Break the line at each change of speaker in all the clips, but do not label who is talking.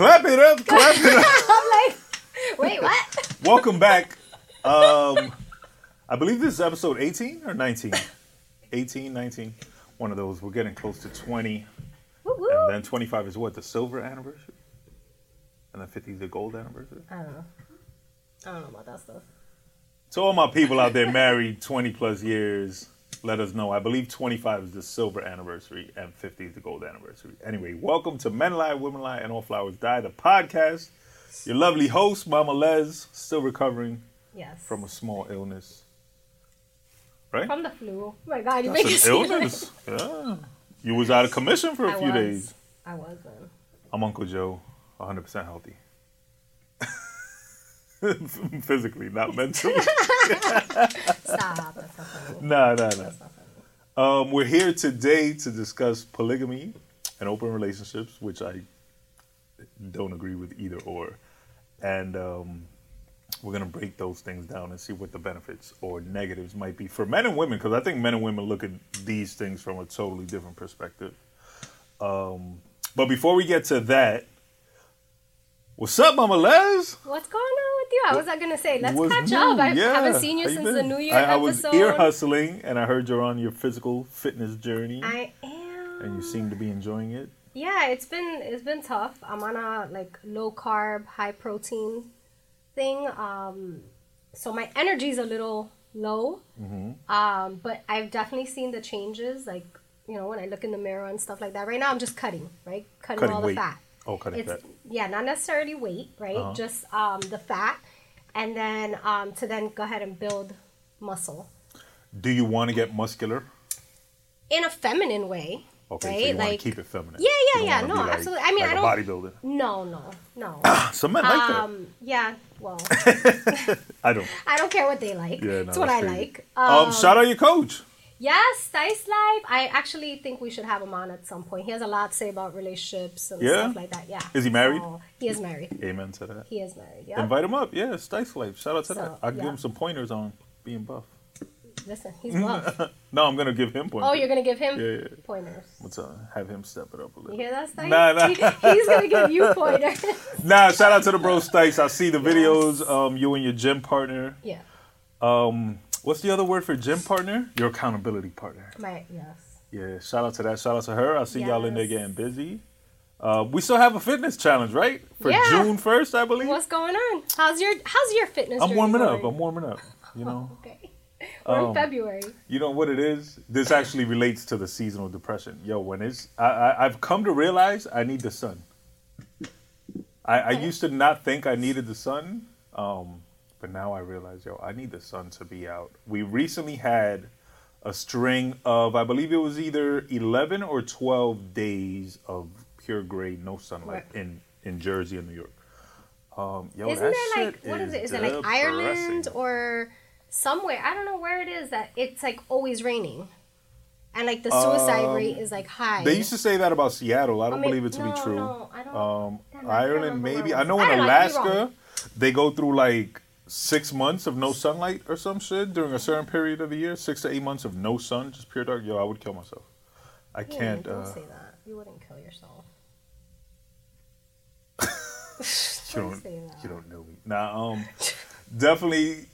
Clap it up, clap it up.
I'm like, wait, what?
Welcome back. Um, I believe this is episode 18 or 19. 18, 19. One of those. We're getting close to 20.
Woo
And then 25 is what? The silver anniversary? And then 50 is the gold anniversary?
I don't know. I don't know about that stuff.
To all my people out there married 20 plus years, let us know. I believe 25 is the silver anniversary and 50 is the gold anniversary. Anyway, welcome to Men Lie, Women Lie, and All Flowers Die, the podcast. Your lovely host, Mama Les, still recovering
Yes.
from a small illness. Right?
From the flu. Oh my God, you
That's
make it like-
illness. Yeah. You was out of commission for a
I
few
was.
days.
I was then.
I'm Uncle Joe, 100% healthy. Physically, not mentally.
Stop. That's not funny.
nah, nah, nah.
That's not.
Um, we're here today to discuss polygamy and open relationships, which I don't agree with either or. And um, we're going to break those things down and see what the benefits or negatives might be for men and women, because I think men and women look at these things from a totally different perspective. Um, but before we get to that, what's up, Mama Les?
What's going on you? I was not gonna say let's catch
new?
up. I
Yeah.
haven't seen you
How
since the? New Year
I, I was
episode.
ear hustling, and I heard you're on your physical fitness journey,
I am.
and you seem to be enjoying it.
Yeah, it's been it's been tough. I'm on a like low carb, high protein thing. Um, so my energy's a little low.
Mm-hmm.
Um, but I've definitely seen the changes. Like you know when I look in the mirror and stuff like that. Right now I'm just cutting, right? Cutting,
Cutting
all
weight.
the fat.
Oh, cutting
It's
fat.
yeah, not necessarily weight, right?
Uh-huh.
Just um, the fat, and then um, to then go ahead and build muscle
Do you want to get muscular?
in a feminine way.
Okay,
right?
so you want to keep it feminine.
Yeah, yeah, yeah. No,
like-
absolutely. I mean,
like
I don't.
bodybuilder.
No, no, no.
Some men like
um, yeah. Well.
I don't.
I don't care what they like.
Yeah, no,
it's what I
that's crazy.
like.
Um, shout out your coach.
Yes, Dice Live. I actually think we should have him on at some point. He has a lot to say about relationships and
Yeah?
stuff like that. Yeah.
Is he married?
So, he is married.
Amen to that.
He is married. Yeah.
Invite him up. Yeah, Stice Life. Shout out to
So,
that. I'll give him some pointers on being buff.
Listen, he's buff.
No, I'm gonna give him pointers.
oh, you're gonna give him
Yeah, yeah.
pointers.
What's up? Have him step it up a little.
You hear that, Stice?
Nah, nah.
He- he's gonna give you pointers.
Nah, shout out to the bro Stice. I see the videos. Um, you and your gym partner.
yeah.
Um, what's the other word for gym partner? Your accountability partner.
My yes.
Yeah, shout out to that. Shout out to her. I see y'all in there getting busy. Uh, we still have a fitness challenge, right? For
Yeah.
June first, I believe.
What's going on? How's your How's your fitness?
I'm warming up. I'm warming up. You know,
Okay. We're
Um,
in February.
you know what it is. This actually relates to the seasonal depression. Yo, when it's, I, I I've come to realize I need the sun. I, I used to not think I needed the sun, um, but now I realize, yo, I need the sun to be out. We recently had a string of, I believe it was either 11 or 12 days of pure gray, no sunlight
Right.
in in Jersey and New York. Um, yo,
Isn't
that
there like what is it? Is it like. Ireland or somewhere? I don't know where it is that it's like always raining, and like the suicide
Um,
rate is like high.
They used to say that about Seattle. I don't
I mean,
believe it to
no,
be true.
no, I don't-
um,
Damn, I can't
Ireland, maybe. I know in
I
Alaska,
wrong.
they go through like six months of no sunlight or some shit during a certain period of the year. Six to eight months of no sun, just pure dark. Yo, I would kill myself. I
Yeah,
can't.
Don't
Uh,
say that. You wouldn't kill yourself.
you
Don't
don't.
say that.
You don't know me. Nah. Um. definitely,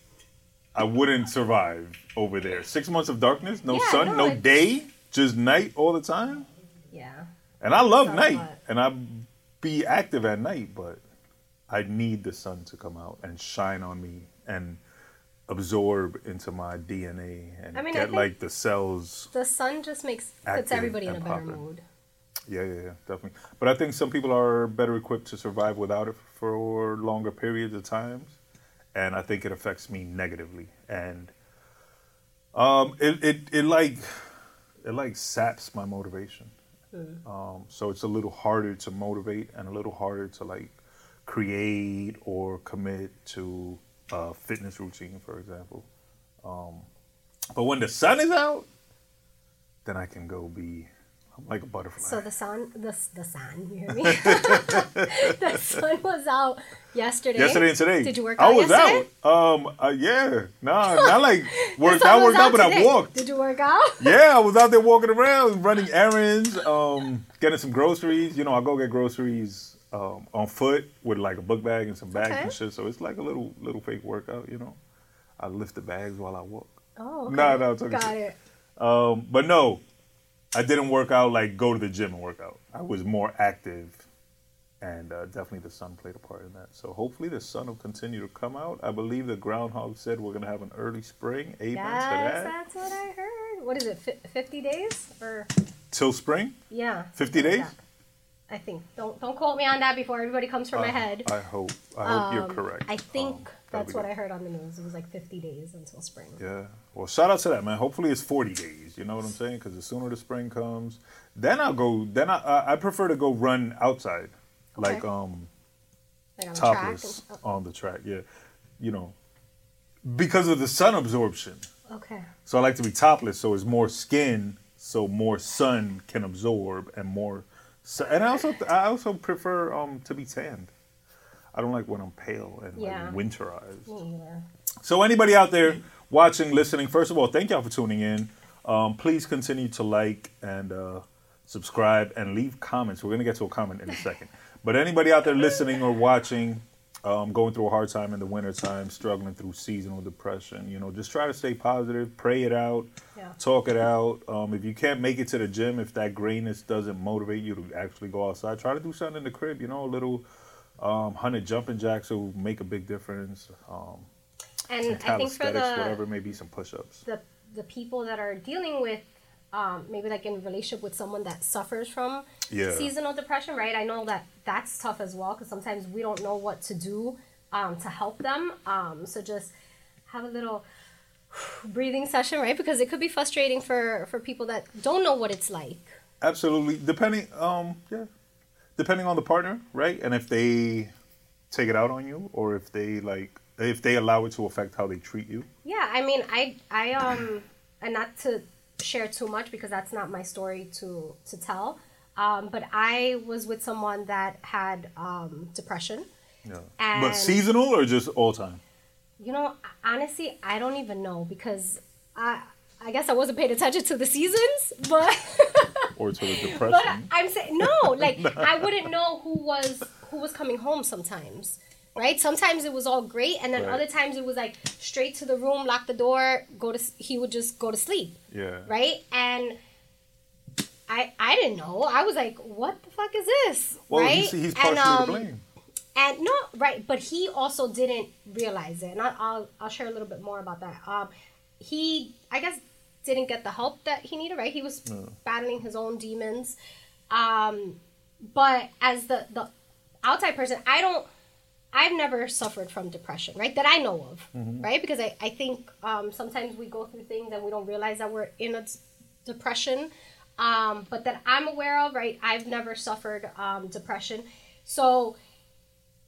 I wouldn't survive over there. Six months of darkness, no
Yeah,
sun,
no,
no day, just night all the time.
Yeah.
And I love night, and I be active at night, but I need the sun to come out and shine on me and absorb into my DNA and
I mean,
get like the cells.
The sun just makes puts everybody in a better
popping.
mood.
Yeah, yeah, yeah, definitely. But I think some people are better equipped to survive without it for longer periods of times, and I think it affects me negatively. And um, it it it like it like saps my motivation. Um, so it's a little harder to motivate and a little harder to like create or commit to a fitness routine, for example. Um, but when the sun is out, then I can go be I'm like a butterfly.
So the sun, the the sun, you hear me? the sun was out yesterday.
yesterday and today.
Did you work
I
out
was
yesterday?
out. Um, uh, yeah, nah, not like worked out, worked out, but I walked.
Did you work out?
Yeah, I was out there walking around, running errands, um, getting some groceries. You know, I go get groceries um, on foot with like a book bag and some bags
Okay.
and shit. So it's like a little little fake workout, you know. I lift the bags while I walk.
Oh, okay.
No, no, it's okay.
Got it.
Um, but no, I didn't work out like go to the gym and work out. I was more active, and uh, definitely the sun played a part in that. So hopefully the sun will continue to come out. I believe the groundhog said we're gonna have an early spring. Amen
Yes,
to that.
that's what I heard. What is it? Fi- Fifty days or
Till spring,
yeah?
50 days?
that. I think. Don't don't quote me on that before everybody comes my
Uh,
head.
I hope. I hope you're
Um,
correct.
I think
Um,
that's what
good.
I heard on the news. It was like 50 days until spring.
Yeah. Well, shout out to that man. Hopefully it's 40 days. You know what I'm saying? Because the sooner the spring comes, then I'll go. Then I I I prefer to go run outside, like um
Like on the track
topless
and- oh,
on the track. Yeah, you know, because of the sun absorption.
okay.
So I like to be topless, so it's more skin, so more sun can absorb, and more. Sun. And I also I also prefer um to be tanned. I don't like when I'm pale and
Yeah.
like winterized.
Me either.
So anybody out there watching, listening, first of all, thank y'all for tuning in. Um, please continue to like and uh, subscribe and leave comments. We're gonna get to a comment in a second. But anybody out there listening or watching, um, going through a hard time in the wintertime, struggling through seasonal depression, you know, just try to stay positive, pray it out,
Yeah.
talk it out. Um, if you can't make it to the gym, if that grayness doesn't motivate you to actually go outside, try to do something in the crib. You know, a little um, hundred jumping jacks will make a big difference. Um,
And I think for the
whatever, maybe some push-ups.
the the people that are dealing with um, maybe like in a relationship with someone that suffers from
Yeah.
seasonal depression, right? I know that that's tough as well because sometimes we don't know what to do um, to help them. Um, so just have a little breathing session, right? Because it could be frustrating for for people that don't know what it's like.
Absolutely, depending, um, yeah, depending on the partner, right? And if they take it out on you, or if they like, if they allow it to affect how they treat you.
Yeah, I mean, I I um, and not to share too much because that's not my story to to tell. Um, but I was with someone that had um, depression.
Yeah.
And-
but seasonal or just all time?
You know, honestly, I don't even know because I I guess I wasn't paying attention to the seasons, but
Or to the depression.
but
depression?
I'm saying no, like I wouldn't know who was who was coming home sometimes. Right? Sometimes it was all great and then
Right.
other times it was like straight to the room, lock the door, go to he would just go to sleep.
yeah.
Right? And I I didn't know. I was like, what the fuck is this?
Well,
right?
he's, he's
And, um,
to blame.
and no, right, but he also didn't realize it, and I'll I'll, I'll share a little bit more about that. Um, he, I guess, didn't get the help that he needed. Right, he was battling his own demons. Um, but as the the outside person, I don't. I've never suffered from depression, right? That I know of, right? Because I, I think um, sometimes we go through things and we don't realize that we're in a s- depression. Um, but that I'm aware of, right? I've never suffered um, depression. So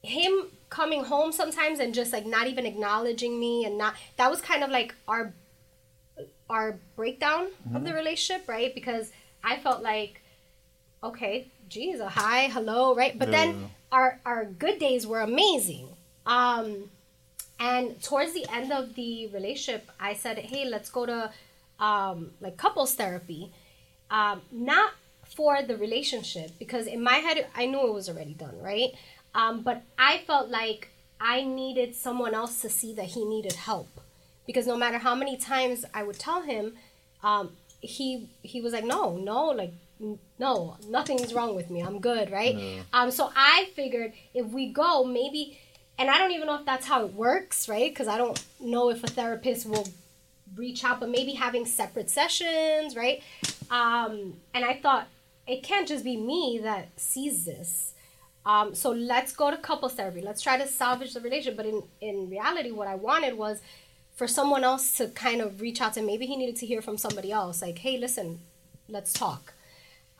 him coming home sometimes and just like not even acknowledging me and not that was kind of like our our breakdown of the relationship right because i felt like okay geez a hi hello right? But
Yeah.
then our our good days were amazing. Um and towards the end of the relationship i said hey let's go to um like couples therapy. Um not for the relationship because in my head i knew it was already done right? Um but i felt like i needed someone else to see that he needed help. Because no matter how many times i would tell him um he he was like no no like no nothing's wrong with me. I'm good right? Um so i figured if we go maybe and i don't even know if that's how it works right? Because i don't know if a therapist will reach out but maybe having separate sessions right? Um and i thought it can't just be me that sees this. Um so let's go to couples therapy. Let's try to salvage the relationship. But in in reality what i wanted was for someone else to kind of reach out to. Maybe he needed to hear from somebody else. Like hey listen let's talk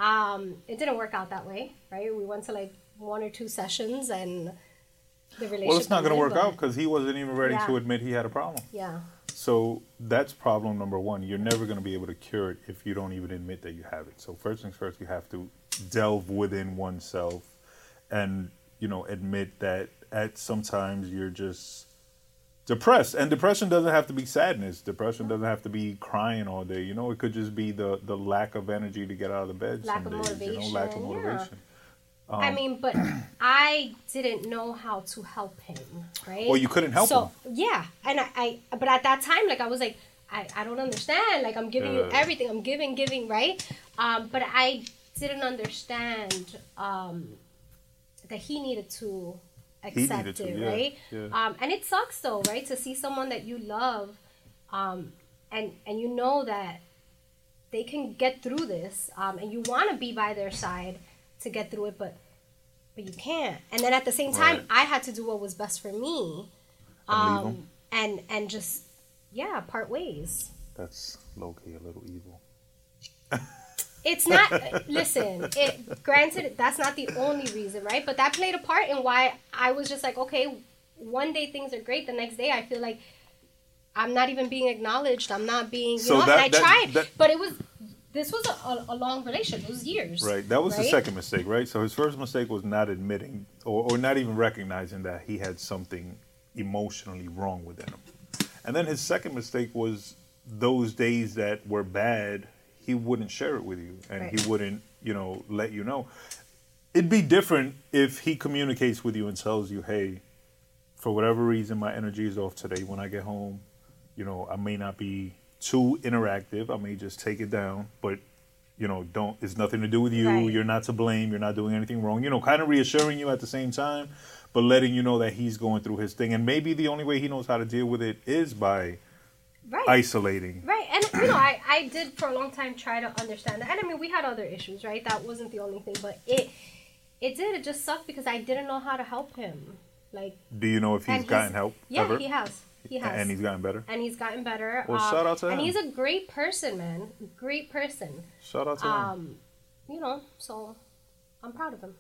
um it didn't work out that way right we went to like one or two sessions and the relationship
Well, it's not going to work out because he wasn't even ready
Yeah.
to admit he had a problem.
yeah
So that's problem number one. You're never going to be able to cure it if you don't even admit that you have it. So first things first, you have to delve within oneself and you know admit that at sometimes you're just depressed. And depression doesn't have to be sadness. Depression doesn't have to be crying all day. You know, it could just be the the lack of energy to get out of the bed
Lack
some
of
days. You know, lack of
motivation, yeah.
motivation.
I mean, but I didn't know how to help him, right?
Well, you couldn't help
so,
him.
yeah, and I, I, but at that time, like I was like, I, I don't understand. Like I'm giving you everything. I'm giving, giving, right? Um, but I didn't understand um, that he needed to accept it,
yeah,
right?
yeah.
Um, and it sucks though, right? To see someone that you love, um, and and you know that they can get through this, um, and you want to be by their side to get through it, but but you can't. And then at the same time,
Right.
I had to do what was best for me, um, and and just yeah, part ways.
That's low key a little evil.
It's not. listen, it granted that's not the only reason, right? But that played a part in why I was just like, okay, one day things are great, the next day I feel like I'm not even being acknowledged. I'm not being, you
So
know.
that-
and I
that-
tried,
that-
but it was. This was a, a, long relationship. It was years.
Right. That was the second mistake, right? So his first mistake was not admitting or, or not even recognizing that he had something emotionally wrong within him. And then his second mistake was those days that were bad, he wouldn't share it with you and
Right.
he wouldn't, you know, let you know. It'd be different if he communicates with you and tells you, hey, for whatever reason, my energy is off today. When I get home, you know, I may not be too interactive. I may just take it down, but you know, don't. It's nothing to do with you.
Right.
You're not to blame. You're not doing anything wrong. You know, kind of reassuring you at the same time, but letting you know that he's going through his thing. And maybe the only way he knows how to deal with it is by
Right.
isolating.
Right, and you know, I, I did for a long time try to understand that, and I mean, we had other issues, right? That wasn't the only thing, but it it did. It just sucked because I didn't know how to help him. Like,
Do you know if he's
and
gotten
his-
help
Yeah,
ever?
he has. He has.
And he's gotten better.
and he's gotten better.
Well,
um,
shout out to
And
him.
he's a great person, man. Great person.
Shout out to him.
Um, you know, so I'm proud of him.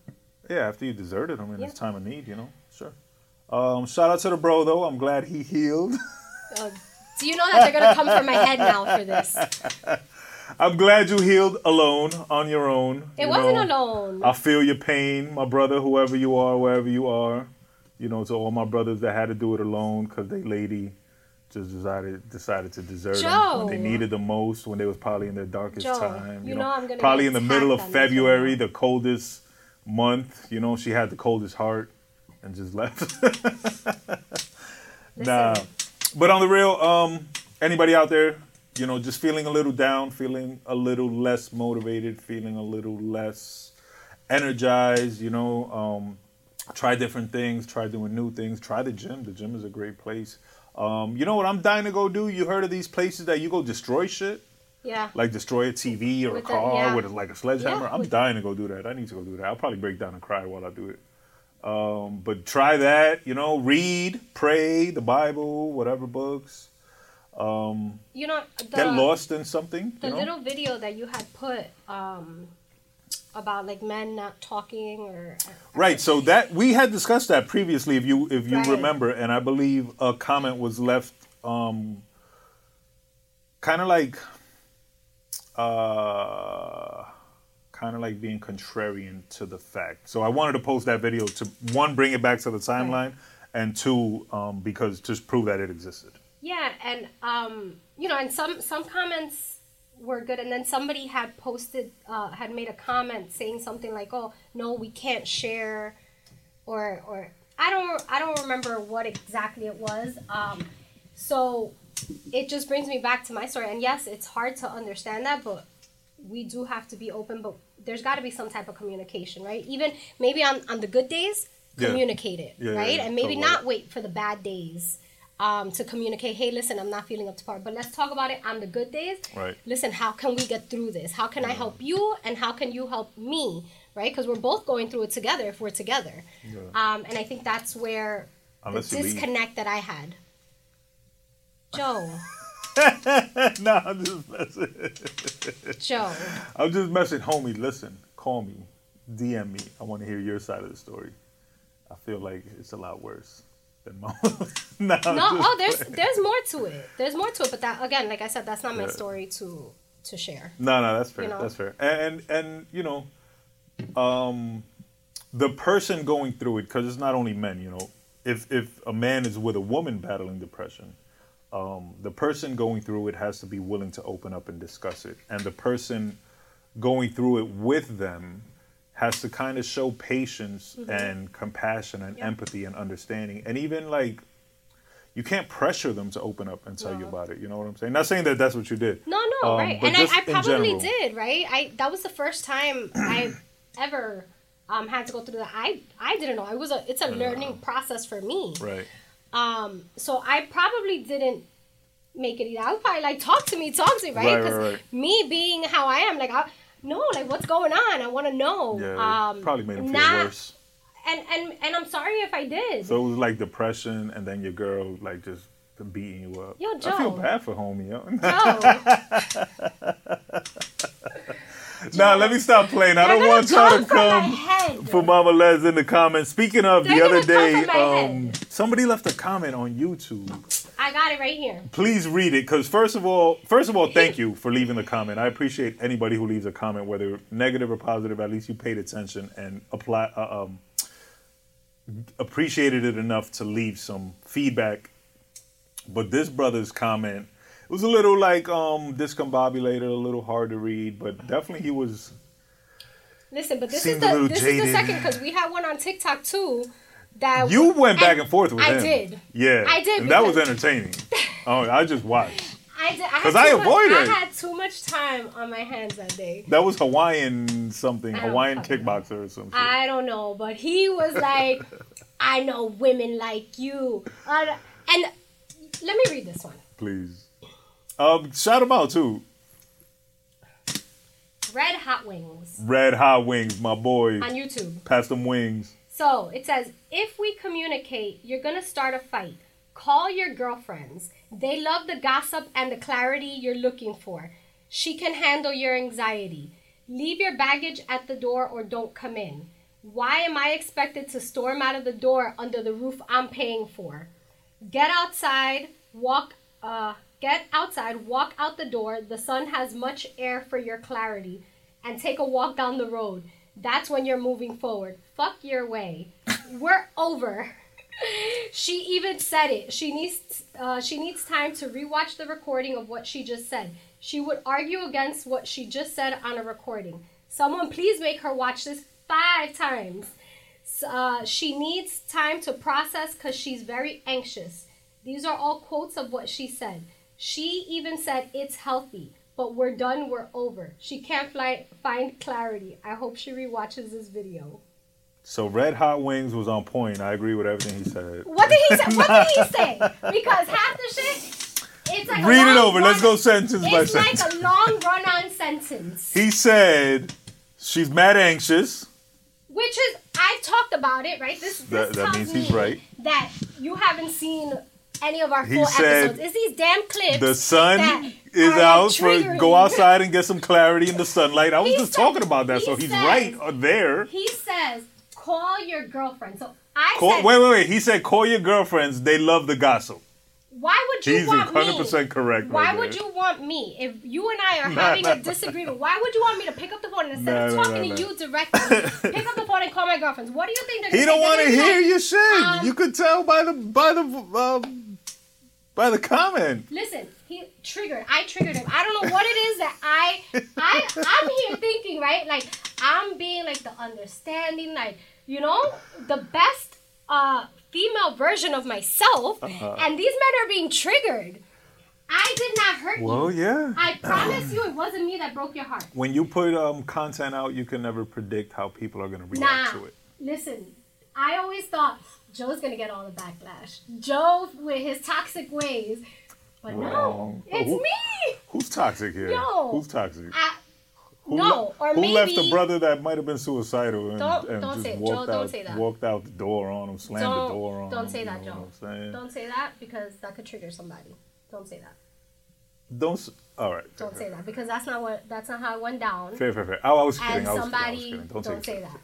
Yeah, after you deserted him in
Yeah.
his time of need, you know, sure. Um, shout out to the bro though. I'm glad he healed.
Uh, do you know that they're gonna come for my head now for this?
I'm glad you healed alone on your own.
It
you
wasn't
know.
alone.
I feel your pain, my brother, whoever you are, wherever you are. You know, to all my brothers that had to do it alone because they lady just decided decided to desert them when they needed the most, when they was probably in their darkest
Joe,
time.
you know I'm gonna
probably in the middle of
attacked on this
February, the coldest month. You know, she had the coldest heart and just left. nah. But on the real, um, anybody out there, you know, just feeling a little down, feeling a little less motivated, feeling a little less energized, you know, um, try different things, try doing new things, try the gym. The gym is a great place. Um, you know what I'm dying to go do? You heard of these places that you go destroy shit?
Yeah.
Like destroy a TV or
With
a
the-
car
yeah.
with like a sledgehammer.
Yeah,
I'm dying to go do that. I need to go do that. I'll probably break down and cry while I do it. Um, but try that, you know, read, pray, the Bible, whatever books.
Um, you know, the,
Get lost in something.
the
you know?
little video that you had put um, about like men not talking or
Right. So that we had discussed that previously, if you if you
Right.
remember, and I believe a comment was left, um, kind of like, uh, kind of like being contrarian to the fact. So I wanted to post that video to one bring it back to the timeline, and two um, because just prove that it existed.
Yeah, and um, you know, and some some comments were good, and then somebody had posted, uh, had made a comment saying something like, "Oh, no, we can't share," or or I don't I don't remember what exactly it was. Um, so it just brings me back to my story, and yes, it's hard to understand that, but we do have to be open. But there's got to be some type of communication, right? Even maybe on on the good days,
Yeah.
communicate it,
Yeah,
right?
yeah.
And maybe not wait for the bad days um, to communicate. Hey, listen, I'm not feeling up to par, but let's talk about it on the good days.
Right.
Listen, how can we get through this? How can I help you, and how can you help me? Right? Because we're both going through it together if we're together.
Yeah.
Um, and I think that's where
Unless
the
you leave.
disconnect that I had. Joe,
no, I'm just messing.
Joe.
I'm just messing, homie. Listen, call me, DM me. I want to hear your side of the story. I feel like it's a lot worse than mine. no,
No, oh, there's
playing.
there's more to it. There's more to it, but that again, like I said, that's not my
Yeah.
story to to share.
no, no. That's fair.
you know?
That's fair. And and you know, um, the person going through it because it's not only men. You know, if if a man is with a woman battling depression, um, the person going through it has to be willing to open up and discuss it, and the person going through it with them has to kind of show patience
Mm-hmm.
and compassion and
Yep.
empathy and understanding, and even like. You can't pressure them to open up and tell you about it. You know what I'm saying? Not saying that that's what you did.
No, no,
Um,
right. And I, I probably did, right? I that was the first time I ever um, had to go through that. I I didn't know. It was a it's a learning process for me.
Right.
Um, so I probably didn't make it either. I was probably like, talk to me, talk to me, right?
Right,
Because
right, right.
me being how I am, like, I, no, like, what's going on? I want to know.
Yeah.
um,
probably made him feel
not-
worse.
And and and I'm sorry if I did.
So it was like depression, and then your girl like just beating you up.
Yo,
I feel bad for homie. Yo.
Joe,
now let me stop playing. I
They're
don't want y'all to
come from my
come
head.
for Mama Les in the comments. Speaking of
They're
the other day, um, somebody left a comment on YouTube.
I got it right here.
Please read it, because first of all, first of all, thank you for leaving the comment. I appreciate anybody who leaves a comment, whether negative or positive. At least you paid attention and apply. Uh, um, appreciated it enough to leave some feedback. But this brother's comment it was a little like um discombobulated, a little hard to read, but definitely he was.
Listen, but this is the this is the second because we had one on TikTok too. That
You went back and forth with
I
him.
did.
Yeah,
I did
and that was entertaining. oh, I just watched.
I did. I had
'Cause I
too much- I had too much time on my hands that day.
That was Hawaiian something, Hawaiian
know.
kickboxer or something.
I don't know, but he was like, "I know women like you," Uh, and let me read this one.
Please, um, shout them out too.
Red Hot Wings
Red Hot Wings, my boy.
on YouTube.
Pass them wings.
So it says, if we communicate, you're gonna start a fight. Call your girlfriends. They love the gossip and the clarity you're looking for. She can handle your anxiety. Leave your baggage at the door or don't come in. Why am I expected to storm out of the door under the roof I'm paying for? Get outside, walk uh get outside, walk out the door. The sun has much air for your clarity and take a walk down the road. That's when you're moving forward. Fuck your way. We're over. she even said it. She needs uh, she needs time to rewatch the recording of what she just said. She would argue against what she just said on a recording. Someone please make her watch this five times. Uh, she needs time to process because she's very anxious. These are all quotes of what she said. She even said it's healthy, but we're done, we're over. She can't fly, find clarity. I hope she rewatches this video.
So Red Hot Wings was on point. I agree with everything he said.
What did he say? What did he say? Because half the shit, it's like a
Read it over. Let's go sentence by sentence.
It's like a long run-on sentence,
He said she's mad anxious.
which is I've talked about it, right? This, this
That- that
tells
means he's right.
That you haven't seen any of our
He
full
said
episodes. It's these damn clips.
The sun is out for go outside and get some clarity in the sunlight. I was
He
just
said-
talking about that,
he
so he's
said-
right uh, there.
He says, "Call your girlfriend." So I
Call,
said,
wait, wait, wait. He said, "Call your girlfriends. They love the gossip."
"Why would you
He's
want me?"
hundred percent correct.
Why
right
would
there.
you want me if you and I are
Nah,
having
nah,
a disagreement? Why would you want me to pick up the phone and instead of
Nah, nah,
talking to you directly, pick up the phone and call my girlfriends? What do you think they're
He don't want to
They're gonna be
hear
like,
your shit.
um,
you could tell by the by the um, by the comment.
Listen, he triggered. I triggered him. I don't know what it is that I I I'm here thinking, right? Like I'm being like the understanding, like you know, the best uh female version of myself,
Uh-huh.
and these men are being triggered. I did not hurt
Well,
you.
Well, yeah.
I promise you, it wasn't me that broke your heart.
When you put um, content out, you can never predict how people are going to react
Nah.
to it.
Listen, I always thought Joe's gonna get all the backlash. Joe with his toxic ways. But no,
Wrong.
Um, it's
Who-
me.
Who's toxic here?
Yo.
Who's toxic?
I,
Who
no,
le-
or
who
maybe
left a brother that might have been suicidal and,
Don't-
and
don't
just
say- Joe,
walked
don't
out,
say that.
walked out the door on him, slammed
Don't-
the door on him.
don't
him.
say
you
that,
know
Joe. Don't say that because that could trigger somebody. Don't say that.
Don't. All right.
Don't
fair,
say that because that's not what that's not how it went down.
Fair, fair, fair. Oh, I was kidding.
And
I was kidding. I was kidding.
don't,
Don't,
say
it.
that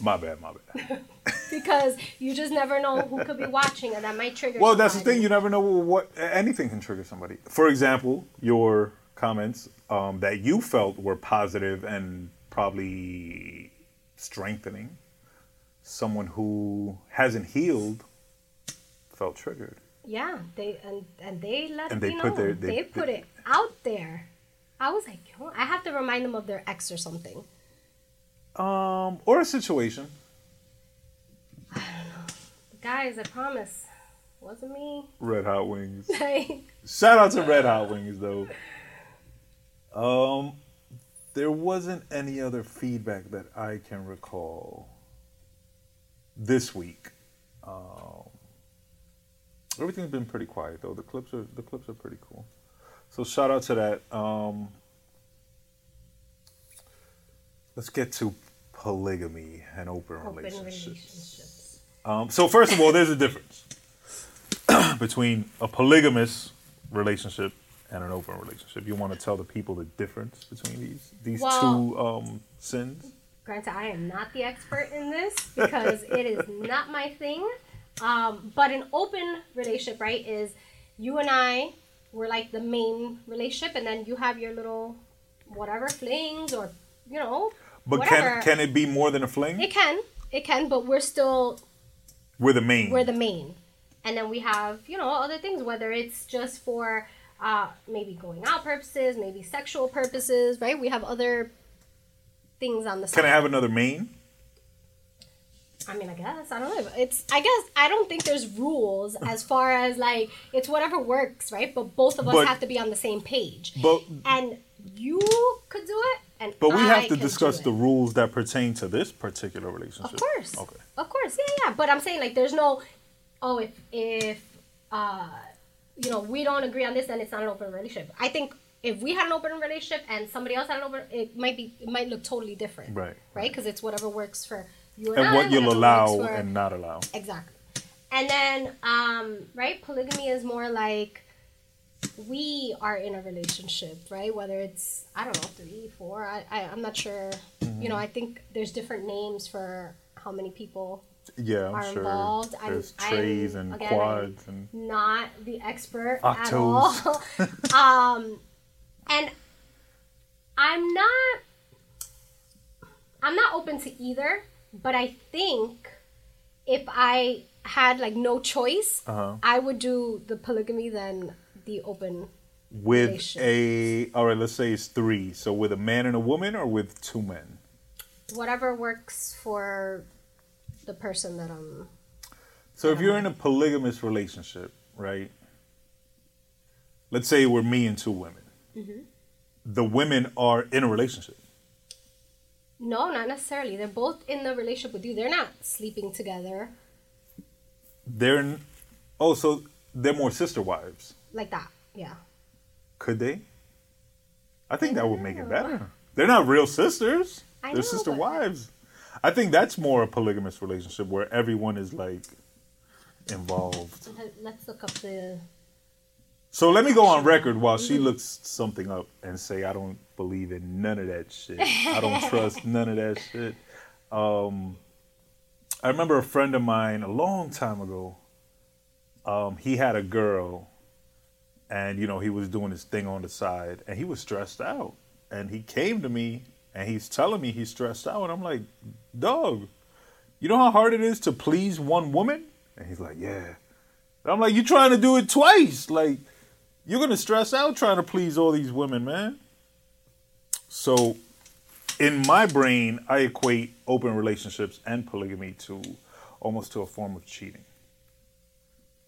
My bad. My bad.
because you just never know who could be watching and that might trigger.
Well, that's the thing. You never know what anything can trigger somebody. For example, your comments um, that you felt were positive and probably strengthening. Someone who hasn't healed felt triggered.
Yeah, they and and they let
And they
know.
their-
they,
they-
put it out there. I was like, "Yo, I have to remind them of their ex or something.
Um, or a situation.
Guys, I promise, wasn't me.
Red Hot Wings. Shout out to Red Hot Wings though. Um, there wasn't any other feedback that I can recall this week. Um, everything's been pretty quiet though. The clips are the clips are pretty cool. So shout out to that. Um, let's get to polygamy and open,
open
relationships.
relationships.
Um, so first of all, there's a difference between a polygamous relationship and an open relationship. You want to tell the people the difference between these these
Well-
two um, sins?
Granted, I am not the expert in this because it is not my thing. Um, but an open relationship, right, is you and I were like the main relationship, and then you have your little whatever flings or you know.
But
whatever.
can can it be more than a fling?
It can, it can, but we're still
We're the main.
we're the main, and then we have you know other things, whether it's just for uh, maybe going out purposes, maybe sexual purposes, right? We have other things on the side.
can I have another main?
I mean, I guess I don't know. It's I guess I don't think there's rules as far as like it's whatever works, right? But both of us
But-
have to be on the same page.
But
and you could do it, and
but we
I
have to discuss the rules that pertain to this particular relationship.
Of course.
Okay.
Of course, yeah, yeah. But I'm saying like there's no, oh, if if uh, you know we don't agree on this, then it's not an open relationship. I think if we had an open relationship and somebody else had an open, it might be it might look totally different.
Right.
Right, because it's whatever works for you and,
And
I,
what you'll allow
for-
and not allow.
Exactly. And then, um, right, polygamy is more like we are in a relationship, right? Whether it's, I don't know, three, four, I, I, I'm not sure. You know, I think there's different names for how many people
Yeah, I'm
are
sure.
involved. I'm-
There's
I'm-
and
again,
quads
I'm
and
not the expert
Octos.
at all. um, and I'm not, I'm not open to either. But I think if I had like no choice,
Uh-huh.
I would do the polygamy than the open.
with a all right. Let's say it's three. So with a man and a woman, or with two men.
Whatever works for the person that I'm.
So if you're in a polygamous relationship, right? Let's say we're me and two women.
Mm-hmm.
The women are in a relationship.
No, not necessarily. They're both in the relationship with you. They're not sleeping together
They're oh, so they're more sister wives.
Like that. Yeah.
Could they? I think that would make it better. They're not real sisters.
I
They're
know,
sister
but-
wives. I think that's more a polygamous relationship where everyone is like involved.
Let's look up the.
So let me go on record while she looks something up and say I don't believe in none of that shit. I don't trust none of that shit. Um, I remember a friend of mine a long time ago. Um, he had a girl, and you know he was doing his thing on the side, and he was stressed out. And he came to me, and he's telling me he's stressed out, and I'm like, "Dog, you know how hard it is to please one woman?" And he's like, "Yeah." And I'm like, you're trying to do it twice? Like, you're gonna stress out trying to please all these women, man." So, in my brain, I equate open relationships and polygamy to almost to a form of cheating.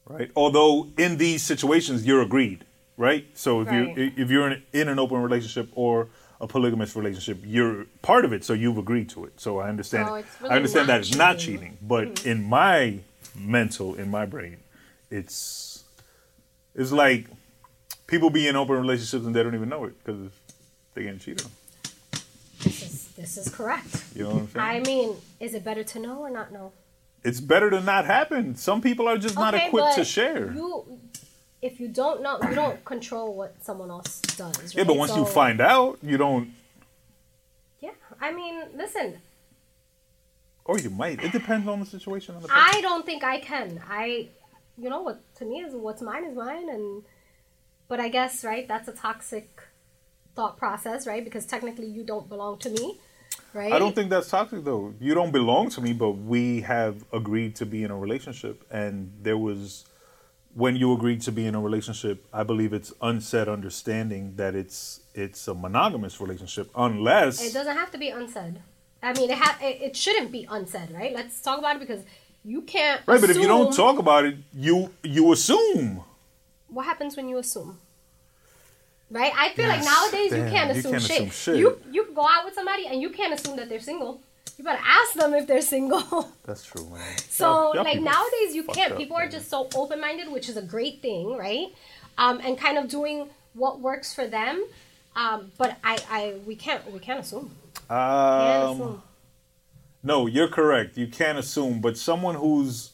Right? Although in these situations you're agreed, right? So if
Right.
you if you're in, in an open relationship or a polygamous relationship, you're part of it, so you've agreed to it. So I understand.
So it's really
I understand
not
that it's not
cheating.
cheating, but hmm. in my mental, in my brain, it's it's like people be in open relationships and they don't even know it because they getting cheated on.
This is this is correct.
You know what I'm saying?
I mean, is it better to know or not know?
It's better to not happen. Some people are just not
Okay,
equipped to share.
You, if you don't know, you don't control what someone else does. Right?
yeah, but once you find out, you don't,
yeah, I mean, listen,
or you might. It depends on the situation. On the person.
I don't think I can. I, you know, what to me is what's mine is mine, and but I guess right, that's a toxic thought process, right? Because technically, you don't belong to me, right?
I don't think that's toxic though. You don't belong to me, but we have agreed to be in a relationship, and there was when you agreed to be in a relationship. I believe it's unsaid understanding that it's it's a monogamous relationship, unless
It doesn't have to be unsaid. I mean, it, ha- it, it shouldn't be unsaid, right? Let's talk about it because you can't.
Right, but if you don't talk about it, you you assume.
what happens when you assume? Right? I feel like
Yes,
nowadays you can't
you
assume,
can't
shit.
assume shit.
You you can go out with somebody and you can't assume that they're single. You better ask them if they're single.
That's true, man.
so
Y'all- y'all
like nowadays you can't.
up,
People are just so open minded, which is a great thing, right? Um, and kind of doing what works for them. Um, but I, I we can't we can't assume. Can't
Um,
assume.
no, you're correct. You can't assume, but someone who's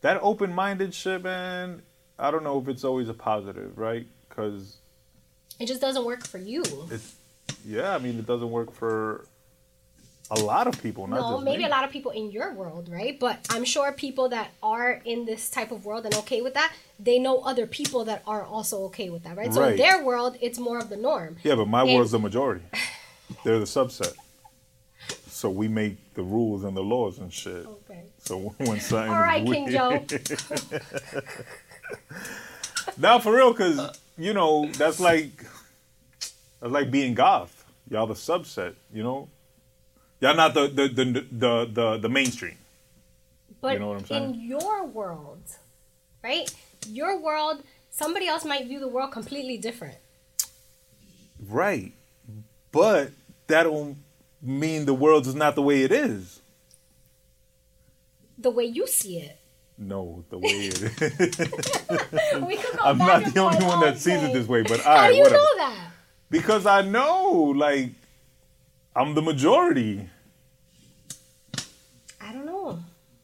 that open-minded shit, man. I don't know if it's always a positive, right? Because
It just doesn't work for you.
it's yeah. I mean, it doesn't work for a lot of people, not
no, maybe
me.
a lot of people in your world, right? But I'm sure people that are in this type of world and okay with that, they know other people that are also okay with that, right? So in their world, it's more of the norm.
Yeah, but my
And-
world's the majority. They're the subset. So we make the rules and the laws and shit.
Okay.
So when something
All right, King Joe.
Now for real, because you know that's like that's like being goth. Y'all the subset, you know. Y'all not the the the the the, the mainstream.
But
You know what I'm saying?
in your world, right? Your world, somebody else might view the world completely different.
Right. But that don't mean the world is not the way it is.
The way you see it.
No, the way it is.
We could go
I'm not the only one that sees it this way, but
I.
How
do you
whatever.
know that?
Because I know, like, I'm the majority.
I don't know.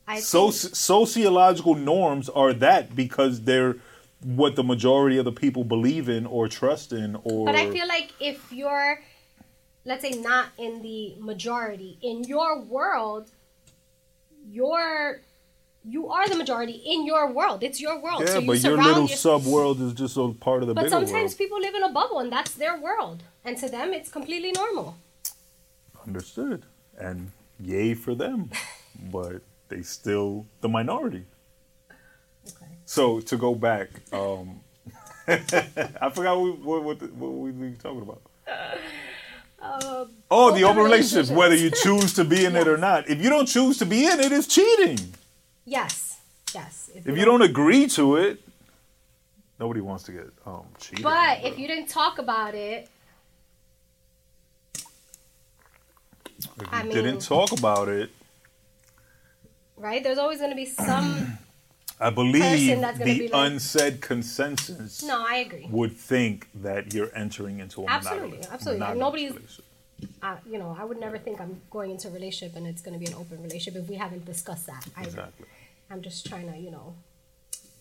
I
So sociological norms are that because they're what the majority of the people believe in or trust in or
But I feel like if you're, let's say, not in the majority in your world, you're you are the majority in your world. It's your world.
yeah,
so you
but your little
your-
sub world is just a part of the
But sometimes
world.
people live in a bubble, and that's their world, and to them, it's completely normal.
Understood, and yay for them, but they still the minority.
Okay.
So to go back, um, I forgot what, what, what, the, what we were talking about.
Uh,
Oh, the
Open
open relationships,
relationships.
whether you choose to be in it or not. If you don't choose to be in it, it's cheating.
Yes, yes.
If you don't agree to it, nobody wants to get um, cheated.
But if you didn't talk about it,
if you
I mean-
didn't talk about it,
right? There's always going to be some.
I believe
Person that's gonna
the
be like-
unsaid consensus
No, I agree.
would think that you're entering into a
Absolutely,
monogamous-
absolutely.
Monogamous
nobody's-. Uh, you know, I would never think I'm going into a relationship and it's going to be an open relationship if we haven't discussed that. I,
Exactly.
I'm just trying to, you know,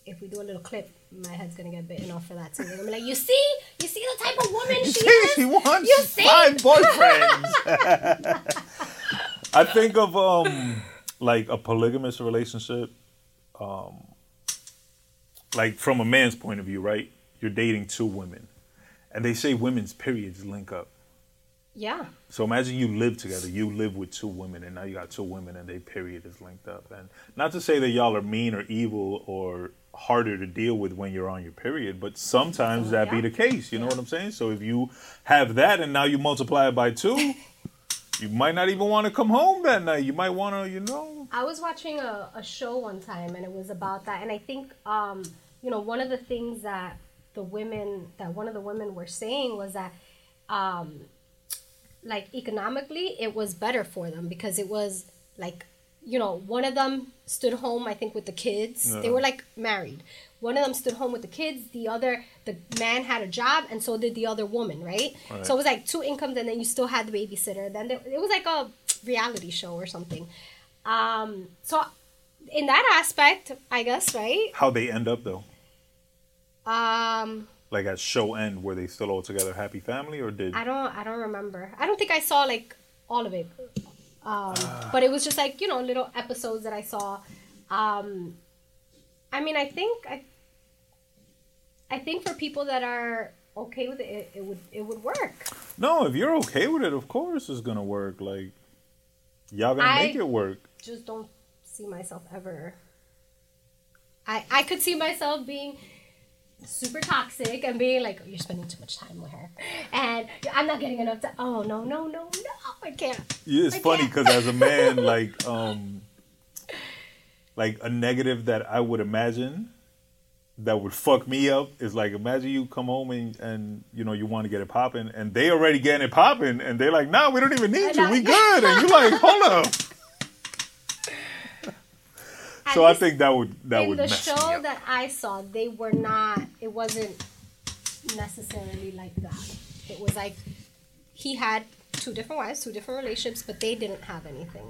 if we do a little clip, my head's going to get bitten off for that too. They're gonna be like, you see, you see the type of woman she is.
she wants
You see?
five boyfriends. I think of um like a polygamous relationship, um like from a man's point of view, right? You're dating two women. And they say women's periods link up.
Yeah,
So imagine you live together. You live with two women, and now you got two women, and their period is linked up. And not to say that y'all are mean or evil or harder to deal with when you're on your period, but sometimes
Oh,
that be the case. You know what I'm saying? So if you have that, and now you multiply it by two, you might not even want to come home that night. You might want to, you know.
I was watching a, a show one time and it was about that. And I think, um, you know, one of the things that the women, that one of the women were saying was that, um, like economically, it was better for them because it was like, you know, one of them stood home, I think, with the kids. They were like married. One of them stood home with the kids. The other, the man had a job, and so did the other woman, right?
Right.
So it was like two incomes, and then you still had the babysitter. Then there, it was like a reality show or something. Um, so in that aspect, I guess, right?
How they end up though,
Um,
like at show end, were they still all together, happy family, or did?
I don't, I don't remember. I don't think I saw like all of it. Um, but it was just like you know little episodes that I saw. Um, I mean, I think I, I think for people that are okay with it, it, it would it would work.
No, if you're okay with it, of course it's gonna work. Like y'all gonna
I-
make it work.
just don't see myself ever. I I could see myself being super toxic and being like, you're spending too much time with her, and I'm not getting enough time. Oh no, no, no, no, I can't.
Yeah, it's
I
funny because as a man, like, um, like a negative that I would imagine that would fuck me up is like imagine you come home and, and you know you want to get it popping and they already getting it popping and they're like, nah, we don't even need you, we good, and you're like, hold up. So I think that would that
in
would
the
mess
show
me up.
that I saw, they were not. It wasn't necessarily like that. It was like he had two different wives, two different relationships, but they didn't have anything.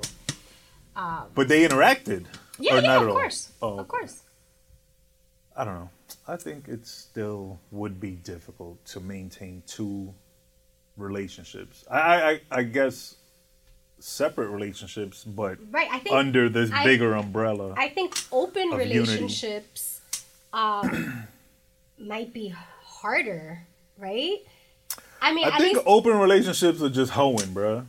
Um, but they interacted.
Yeah,
or
yeah,
not
of
at all?
course,
Oh,
of course.
I don't know. I think it still would be difficult to maintain two relationships. I, I- I guess separate relationships, but
Right, I think
under this
I-
bigger umbrella.
I think open relationships um, might be harder, right? I mean,
I think
least
open relationships are just hoeing, bruh.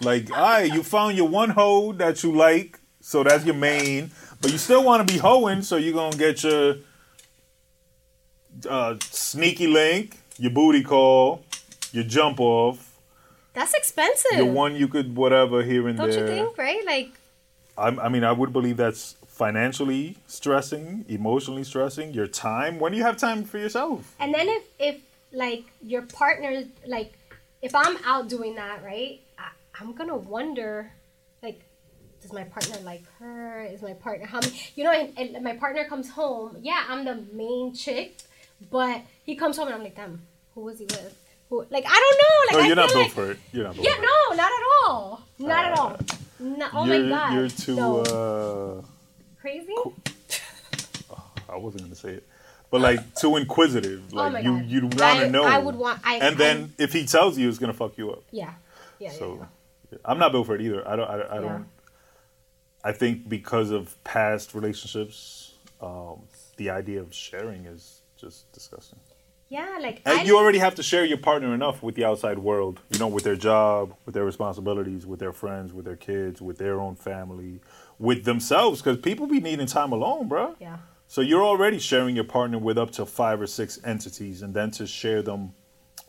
Like, all right, you found your one hoe that you like, so that's your main, but you still want to be hoeing, so you're gonna get your uh, sneaky link, your booty call, your jump off,
that's expensive.
your one you could whatever here and there.
Don't you think? Right? Like,
I, I mean, I would believe that's financially stressing, emotionally stressing. Your time. When do you have time for yourself?
and then if if like your partner, like, if I'm out doing that, right? I, I'm gonna wonder, like, does my partner like her? Is my partner how many? You know, and, and my partner comes home. Yeah, I'm the main chick, but he comes home and I'm like, damn, who was he with? Like, I don't know. Like,
No, you're not built
like,
for it. You're not built
Yeah,
for it.
no, not at all. Not at all. No, oh
you're,
my god.
You're too.
no.
Uh,
crazy.
I wasn't gonna say it, but like too inquisitive. Like
Oh
you, you'd want to know.
I would want- I-
and then if he tells you, it's gonna fuck you up.
Yeah. Yeah.
So
yeah,
I'm not built for it either. I don't. I, I
Yeah.
don't. I think because of past relationships, um, the idea of sharing is just disgusting.
Yeah. like
And
I,
you already have to share your partner enough with the outside world, you know, with their job, with their responsibilities, with their friends, with their kids, with their own family, with themselves, because people be needing time alone, bro.
Yeah.
So you're already sharing your partner with up to five or six entities, and then to share them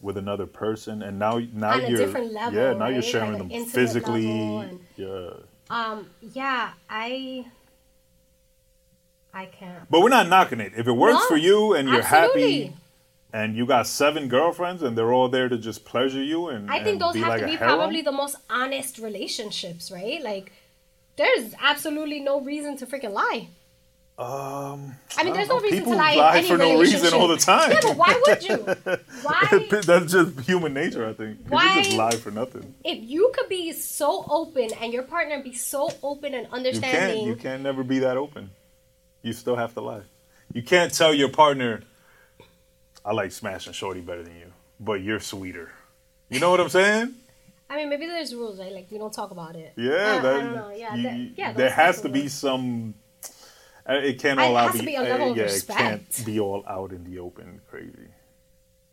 with another person, and now now
On
you're
different level,
yeah, now you're sharing
Like
them physically,
and-
yeah.
Um. Yeah. I. I can't.
But we're not knocking it. If it works
No,
for you and you're
absolutely.
happy, and you got seven girlfriends, and they're all there to just pleasure you, and
I think
and
those
be
have
like
to be probably the most honest relationships, right? Like, there's absolutely no reason to freaking lie.
Um,
I mean, there's no
know.
reason
People
to lie,
lie for no reason all the time.
Yeah, but why would you? Why?
That's just human nature, I think. People
Why-
just lie for nothing.
if you could be so open and your partner be so open and understanding,
You can't.
understanding,
You can't never be that open. You still have to lie. You can't tell your partner, "I like smashing shorty better than you," but you're sweeter. You know what I'm saying?
I mean, maybe there's rules, right? Like we don't talk about it.
Yeah,
Uh,
that,
I don't know. Yeah,
you-
that- yeah.
there has to be some. uh, It can't all out
has to be a
uh,
level of
yeah,
respect.
it can't be all out in the open, crazy.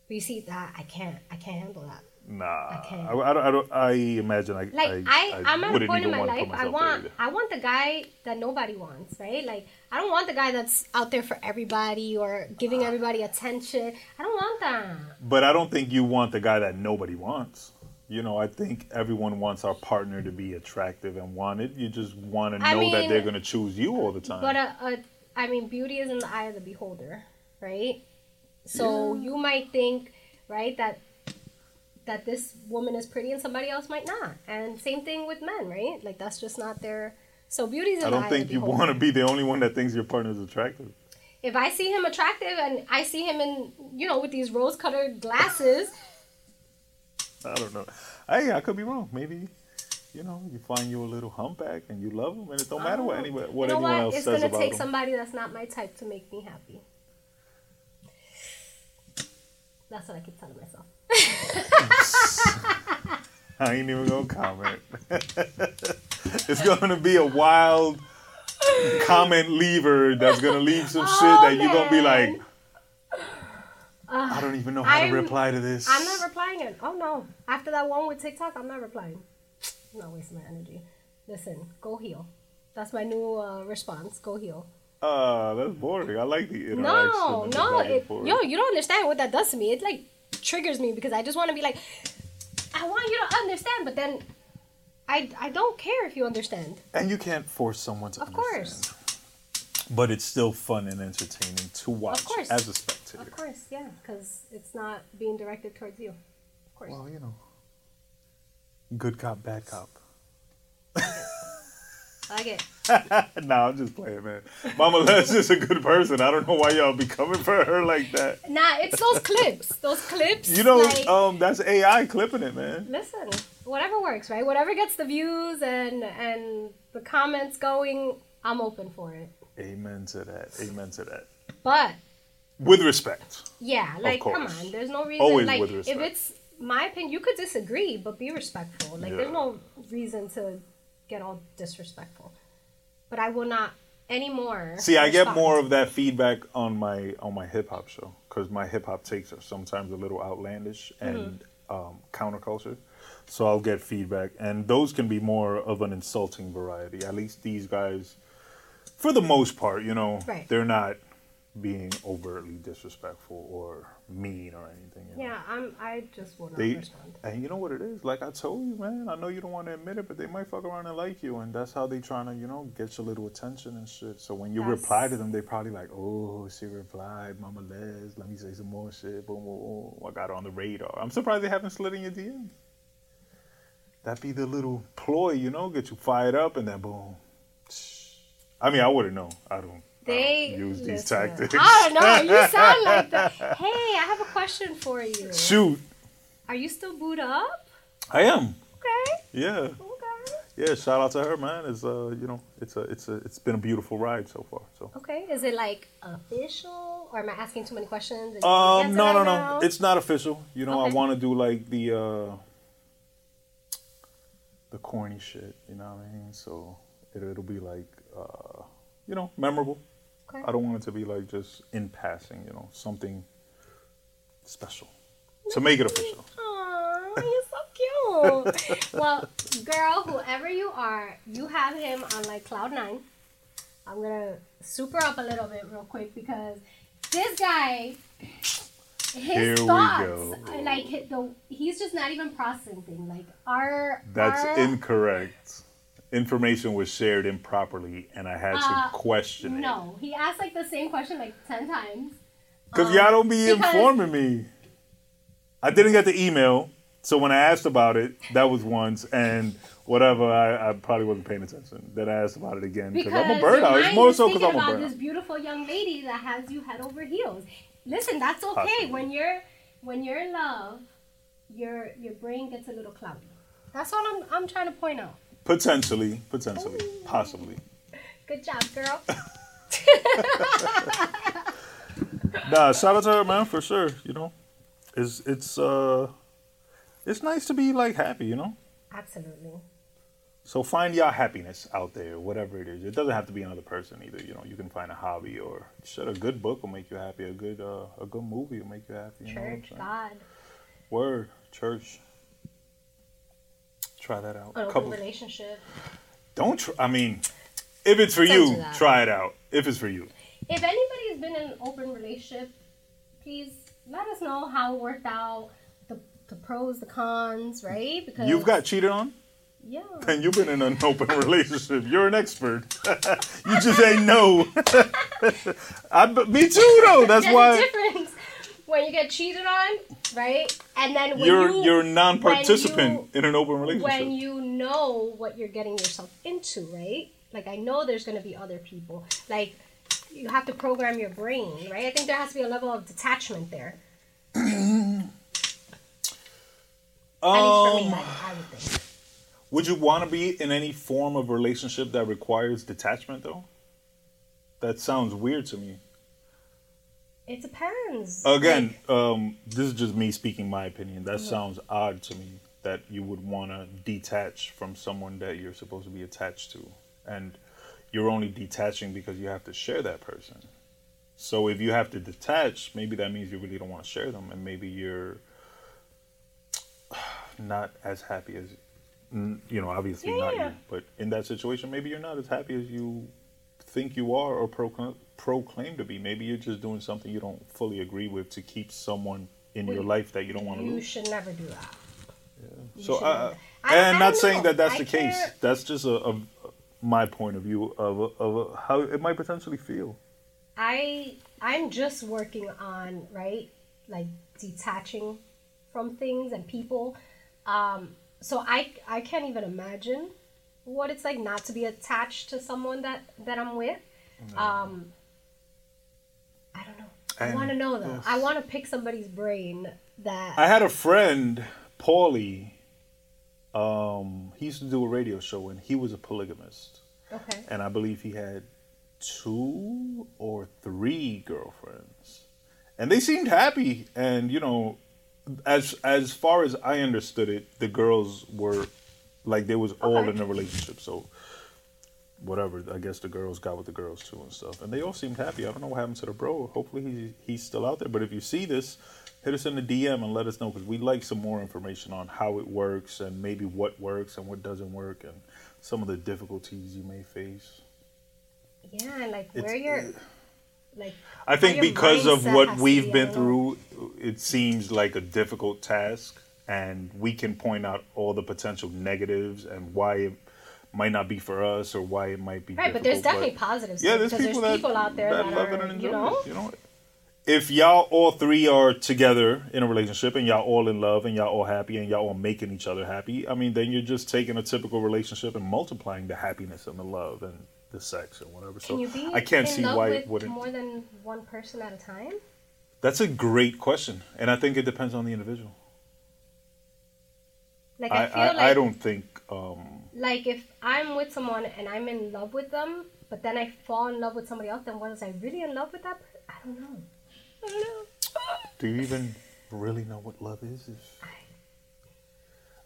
But you see that I can't. I can't handle that.
Nah, I,
can't.
I, don't, I, don't, I imagine I,
Like I, I, am at a point in my life. I want. I want the guy that nobody wants, right? Like I don't want the guy that's out there for everybody or giving everybody attention. I don't want that.
But I don't think you want the guy that nobody wants. You know, I think everyone wants our partner to be attractive and wanted. You just want to
I
know that they're going to choose you all the time.
But uh, uh, I mean, beauty is in the eye of the beholder, right? So you might think, right, that that this woman is pretty and somebody else might not. And same thing with men, right? Like that's just not their. So beauty's
I don't think you want to be the only one that thinks your partner is attractive.
If I see him attractive and I see him in, you know, with these rose-colored glasses,
I don't know. Hey, I could be wrong. Maybe, you know, you find you a little humpback and you love him, and it don't matter oh. what anyone, what
you know
anyone
what?
else
It's
says
gonna
about
take
him.
somebody that's not my type to make me happy. That's what I keep telling myself.
I ain't even gonna comment. it's gonna be a wild comment lever that's gonna leave some shit
Oh,
that you're gonna be like. I don't even know how
I'm-
to reply to this.
I'm not replying it. Oh no! After that one with TikTok, I'm not replying. I'm not wasting my energy. Listen, go heal. That's my new uh, response. Go heal.
Uh, that's boring. I like the interaction.
No, no, it, yo, you don't understand what that does to me. It like triggers me because I just want to be like, I want you to understand, but then I I don't care if you understand.
And you can't force someone to
Of course.
But it's still fun and entertaining to watch
course.
as a spectator.
Of course, yeah, because it's not being directed towards you. Of course.
Well, you know, good cop, bad cop.
Get.
nah, I'm just playing, man. Mama Les is a good person. I don't know why y'all be coming for her like that.
Nah, it's those clips. Those clips.
You know,
like,
um, that's AI clipping it, man.
listen, whatever works, right? Whatever gets the views and and the comments going, I'm open for it.
Amen to that. Amen to that.
But
With respect.
yeah, like come on, there's no reason.
Always
like
with
if it's my opinion, you could disagree, but be respectful. Like there's no reason to get all disrespectful. But I will not anymore.
See, I get more of that feedback on my on my hip hop show because my hip hop takes are sometimes a little outlandish and um, counterculture. So I'll get feedback, and those can be more of an insulting variety. At least these guys, for the most part, you know,
Right.
they're not being overtly disrespectful or mean or anything. You know?
Yeah, I'm. I just will not
They
respond.
and you know what it is. Like I told you, man. I know you don't want to admit it, but they might fuck around and like you, and that's how they trying to, you know, get your little attention and shit. So when you
That's-
reply to them, they probably like, oh, she replied, Mama Les. Let me say some more shit. Boom, boom, boom. I got her on the radar. I'm surprised they haven't slid in your DMs. That'd be the little ploy, you know, get you fired up, and then boom. I mean, I wouldn't know. I don't.
They
use these tactics.
I don't know. You sound like that. Hey, I have a question for you.
Shoot,
Are you still booed up?
I am.
Okay.
Yeah.
Okay.
Yeah, shout out to her, man. It's uh, you know, it's a, it's a, it's been a beautiful ride so far. So,
Okay. Is it like official, or am I asking too many questions? and you can't
um, no, no, no, it's not official. You know, I want to do like the, uh, the corny shit. You know what I mean? So it, it'll be like, uh, you know, memorable.
Okay.
I don't want it to be like just in passing. You know, something special to make it official.
Aw, you're so cute. well, girl, whoever you are, you have him on like cloud nine. I'm gonna super up a little bit real quick because this guy, his
Here
thoughts, like the he's just not even processing things. Like our
That's
our,
incorrect. Information was shared improperly, and I had
Uh,
to question it.
No, he asked like the same question like ten times.
Because
Um,
y'all don't be
because-
informing me. I didn't get the email, so when I asked about it, that was once, and whatever, I, I probably wasn't paying attention. Then I asked about it again because I'm a burnout.
your
It's more so because I'm a
about this beautiful young lady that has you head over heels. Listen, that's okay.
Possibly.
When you're when you're in love, your your brain gets a little cloudy. That's all I'm I'm trying to point out.
Potentially, potentially, possibly.
Good job, girl.
Nah, shout out to her, man, for sure. You know, it's it's uh, it's nice to be like happy. You know.
Absolutely.
So find your happiness out there, whatever it is. It doesn't have to be another person either. You know, you can find a hobby or shit. A good book will make you happy. A good uh, a good movie will make you happy. You know what I'm
Church,
saying?
God,
Word, church. Try that out.
an open relationship.
Don't. Tr- I mean, if it's for you, try it out. If it's for you,
If anybody's been in an open relationship, please let us know how it worked out. The the pros, the cons, right? Because
you've got cheated on,
yeah.
and you've been in an open relationship. You're an expert. you just ain't know. I, me too, though. That's
There's
why
when you get cheated on, right? And then when
you're
you,
you're non-participant
when
in an open relationship.
when you know what you're getting yourself into, right? Like I know there's gonna be other people. Like you have to program your brain, right? I think there has to be a level of detachment there. For me,
Um,
I, I would think.
Would you want to be in any form of relationship that requires detachment, though? That sounds weird to me.
It depends.
Again,
Like,
um, this is just me speaking my opinion. That sounds odd to me that you would want to detach from someone that you're supposed to be attached to. And you're only detaching because you have to share that person. So if you have to detach, maybe that means you really don't want to share them, and maybe you're not as happy as, you know, obviously not
Yeah.
you, but in that situation, maybe you're not as happy as you think you are or proclaim, proclaim to be. Maybe you're just doing something you don't fully agree with to keep someone in your life that you don't want to lose.
You should never do that. You
So,
I-
and
I
not saying that that's the case. That's just a, a my point of view of of how it might potentially feel.
I I'm just working on right like detaching from things and people. Um, so I I can't even imagine what it's like not to be attached to someone that that I'm with. Um, I don't know. I want to know though.
yes.
I want to pick somebody's brain that
I had a friend, Paulie. Um, he used to do a radio show, and he was a polygamist,
okay.
and I believe he had two or three girlfriends, and they seemed happy. And you know, as as far as I understood it, the girls were like they was all
Okay.
in a relationship. So whatever, I guess the girls got with the girls too and stuff, and they all seemed happy. I don't know what happened to the bro. Hopefully he he's still out there. But if you see this, hit us in the DM and let us know because we'd like some more information on how it works and maybe what works and what doesn't work and some of the difficulties you may face.
Yeah, like
It's-
where you're uh, like
I think because of what we've
be,
been through, it seems like a difficult task, and we can point out all the potential negatives and why it might not be for us or why it might be
right, but there's definitely positives.
yeah, there's
because
people,
there's
that,
people out there that,
love
are,
it and enjoy
you know,
it. You know, if y'all all three are together in a relationship and y'all all in love and y'all all happy and y'all all making each other happy, I mean, then you're just taking a typical relationship and multiplying the happiness and the love and the sex and whatever. So
Can you be
I can't see why
with
it wouldn't.
more than one person at a time?
That's a great question, and I think it depends on the individual.
Like
I,
I, feel
I,
like
I don't think. Um,
like if I'm with someone and I'm in love with them, but then I fall in love with somebody else, then was I really in love with that person? I don't know. I don't know.
do you even really know what love is? If,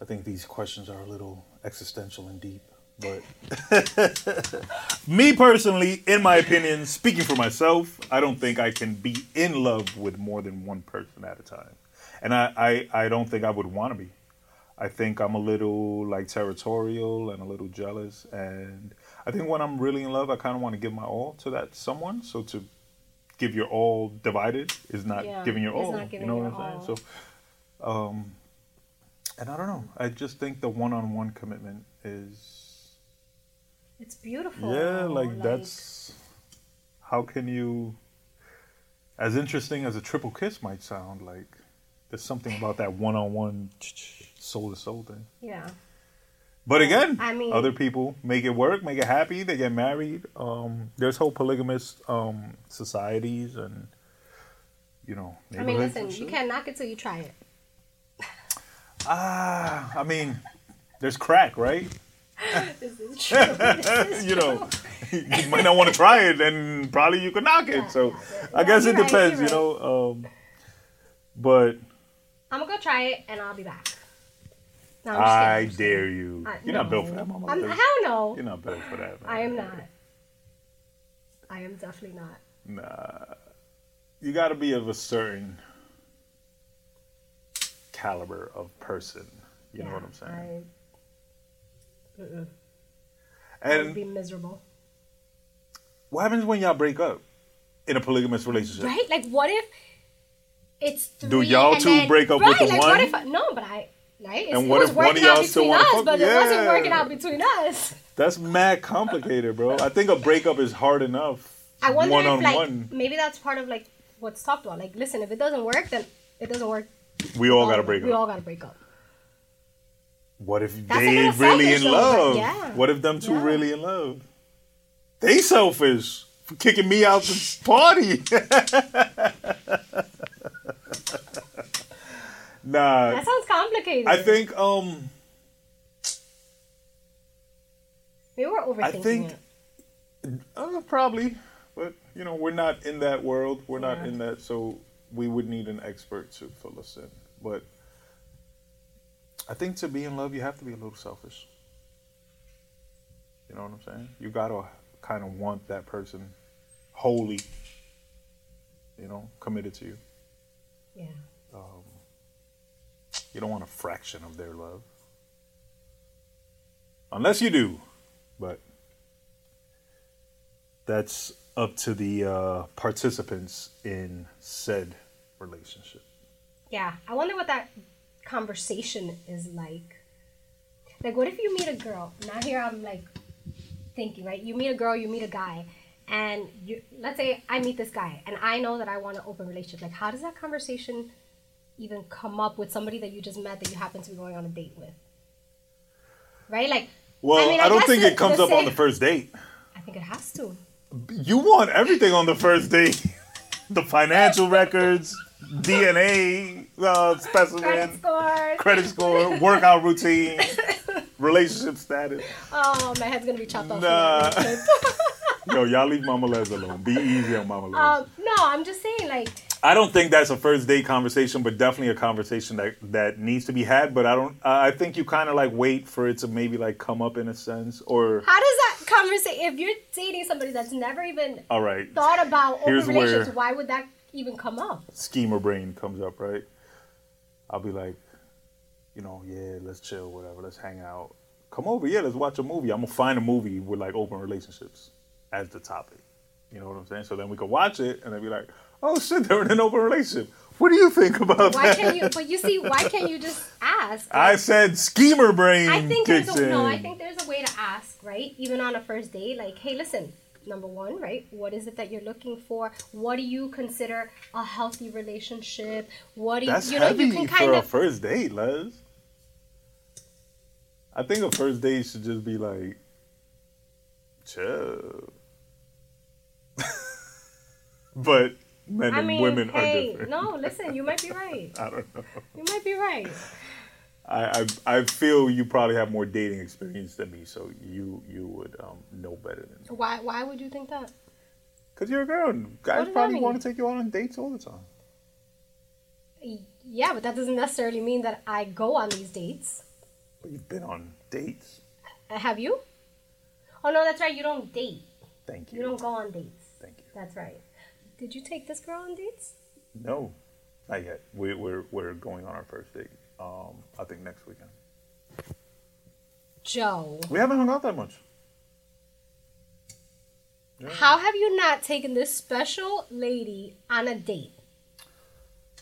I think these questions are a little existential and deep. But me personally, in my opinion, speaking for myself, I don't think I can be in love with more than one person at a time, and I, I, I don't think I would want to be. I think I'm a little like territorial and a little jealous, and I think when I'm really in love, I kind of want to give my all to that someone. So to give your all divided is not
Yeah,
giving your all.
giving
you know what I'm saying? So, um, and I don't know. I just think the one-on-one commitment is
It's beautiful.
yeah, like, that's how can you as interesting as a triple kiss might sound, like there's something about that one-on-one soul to soul thing.
yeah.
But again,
I mean-
other people make it work, make it happy. They get married. Um, there's whole polygamous um, societies, and you know.
I mean, listen, you can't knock it till you try it.
Ah, I mean, there's crack, right?
This is true. This is
you know, you might not want to try it, and probably you could knock it.
Yeah,
so,
yeah.
I guess it
right,
depends,
you're
you know. Um, but
I'm gonna go try it and I'll be back. No, I'm just kidding,
I
just kidding.
dare you.
I-
You're not
no.
built for that, mama.
I'm, hell no.
You're not built for that.
I am not. I am definitely not.
Nah, you got to be of a certain caliber of person. You know what I'm saying?
I, would
and
be miserable.
what happens when y'all break up in a polygamous relationship?
Right? Like, what if it's three
Do y'all
and
two
then-
break up
right,
with the
like,
one?
What if I, no, but I right? It's,
And what
was
if one of
working
y'all
out
still
us,
fuck-
but it wasn't
Yeah.
working out between us.
That's mad complicated, bro. I think a breakup is hard enough.
I wonder
one
if
on
like
one.
maybe that's part of like what's talked about. Like, listen, if it doesn't work, then it doesn't work.
We all
All
got to break
up. We all gotta break up.
What if
That's
they really in love?
yeah.
What if them two
Yeah.
really in love? They selfish for kicking me out the party. nah,
That sounds complicated.
I think um
We were overthinking
I think
it.
uh, probably, but you know we're not in that world. We're not in that, so we would need an expert to fill us in. But I think to be in love, you have to be a little selfish. You know what I'm saying? You gotta kind of want that person wholly, you know, committed to you.
Yeah.
You don't want a fraction of their love. Unless you do. But that's up to the uh, participants in said relationship.
Yeah, I wonder what that conversation is like. Like, what if you meet a girl? Now here I'm like thinking, right? You meet a girl, you meet a guy, and you let's say I meet this guy, and I know that I want an open relationship. Like, how does that conversation even come up with somebody that you just met that you happen to be going on a date with? Right? Like,
Well, I,
mean,
don't think it comes up on the first date.
I think it has to.
You want everything on the first date. the financial records, DNA uh,
Credit
specimen,
score.
credit score, workout routine, relationship status.
Oh, my head's gonna be chopped off.
Nah. Yo, y'all leave Mama Les alone. Be easy on Mama Les.
um, no, I'm just saying, like,
I don't think that's a first date conversation, but definitely a conversation that that needs to be had. But I don't. I I think you kind of like wait for it to maybe like come up in a sense, or
how does that conversation? If you're dating somebody that's never even
all right,
thought about open
Here's
relationships,
where-
why would that even come up?
schemer brain comes up, right? I'll be like, you know, yeah, let's chill, whatever, let's hang out. Come over, yeah, let's watch a movie. I'm gonna find a movie with like open relationships as the topic. You know what I'm saying? So then we can watch it and then be like, oh shit, they're in an open relationship. What do you think about
Why
that?
can't you? But you see, why can't you just ask?
I said schemer brain
I think there's a, no.
in.
I think there's a way to ask, right? Even on a first date, like, hey, listen. Number one, right? What is it that you're looking for? What do you consider a healthy relationship? What do you,
That's
you know?
heavy
You can kind
for
kind
a first date, Les. I think a first date should just be like, chill. but men
I
and
mean,
women are
hey,
different.
no, listen, you might be right.
I don't know.
You might be right.
I, I I feel you probably have more dating experience than me, so you you would um, know better than me.
Why? Why would you think that?
Cause you're a girl. and Guys probably want to take you out on dates all the time.
Yeah, but that doesn't necessarily mean that I go on these dates.
But you've been on dates.
Uh, Have you? Oh no, that's right. You don't date.
Thank you.
You don't go on dates.
Thank you.
That's right. Did you take this girl on dates?
No, not yet. We, we're we're going on our first date. Um, I think next weekend.
Joe,
We haven't hung out that much.
how have you not taken this special lady on a date?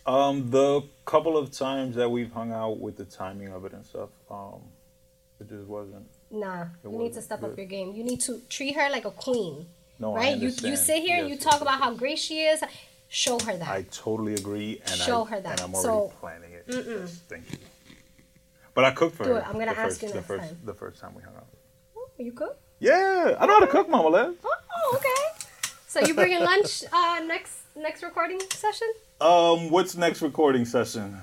Um, the couple of times that we've hung out with the timing of it and stuff, um, it just wasn't.
Nah, you need to
wasn't
step up your game. You need to treat her like a queen.
No, I
right? You you sit here and you talk
yes,
about
yes,
how great she is. Show her that.
I totally agree, and
Show
I,
her that.
and I'm already
So-
planning it. Yes, thank you. But I cooked for
Do
her.
it. I'm gonna
the
ask
first,
you
the
next
first,
time.
The first time we hung out.
oh, you cook?
Yeah, I know how to cook, Mama Les.
Oh, okay. So you bringing lunch uh, next next recording session?
Um, what's next recording session?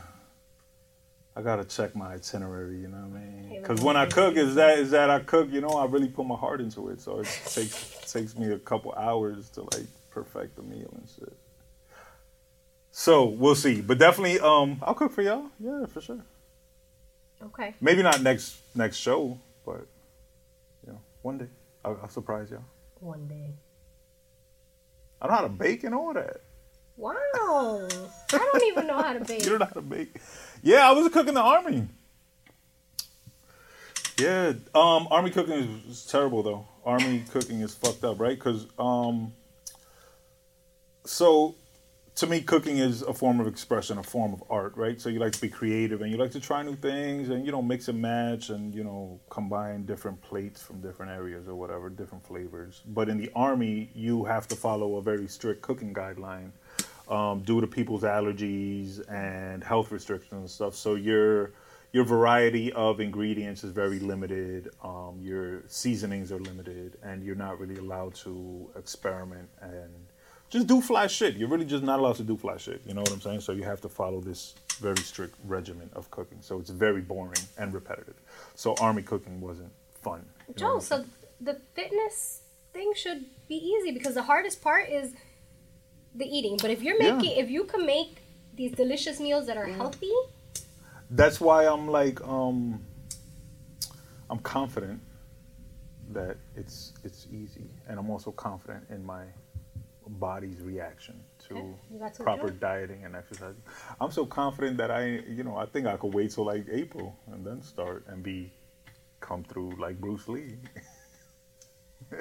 I gotta check my itinerary. You know what I mean? Because when I cook, is that is that I cook. You know, I really put my heart into it. So it takes takes me a couple hours to like perfect the meal and shit. So we'll see, but definitely, um, I'll cook for y'all. Yeah, for sure.
Okay.
Maybe not next next show, but you know, one day I'll, I'll surprise y'all.
One day.
I don't know how to bake and all that.
Wow. I don't even know how to bake.
You don't know how to bake. Yeah, I was a cook in the army. Yeah, um, army cooking is, terrible though. Army cooking is fucked up, right? Because um, so to me, cooking is a form of expression, a form of art, right? So you like to be creative and you like to try new things and you know mix and match and you know combine different plates from different areas or whatever, different flavors. But in the army, you have to follow a very strict cooking guideline um, due to people's allergies and health restrictions and stuff. So your your variety of ingredients is very limited. Um, your seasonings are limited, and you're not really allowed to experiment and just do fly shit. You're really just not allowed to do fly shit. You know what I'm saying? So you have to follow this very strict regimen of cooking. So it's very boring and repetitive. So army cooking wasn't fun.
Joe, so the fitness thing should be easy because the hardest part is the eating. But if you're
Yeah.
making, if you can make these delicious meals that are healthy,
that's why I'm like um I'm confident that it's it's easy and I'm also confident in my body's reaction to
Okay, you got to
proper
enjoy.
dieting and exercising. I'm so confident that I you know I think I could wait till like April and then start and be come through like Bruce Lee.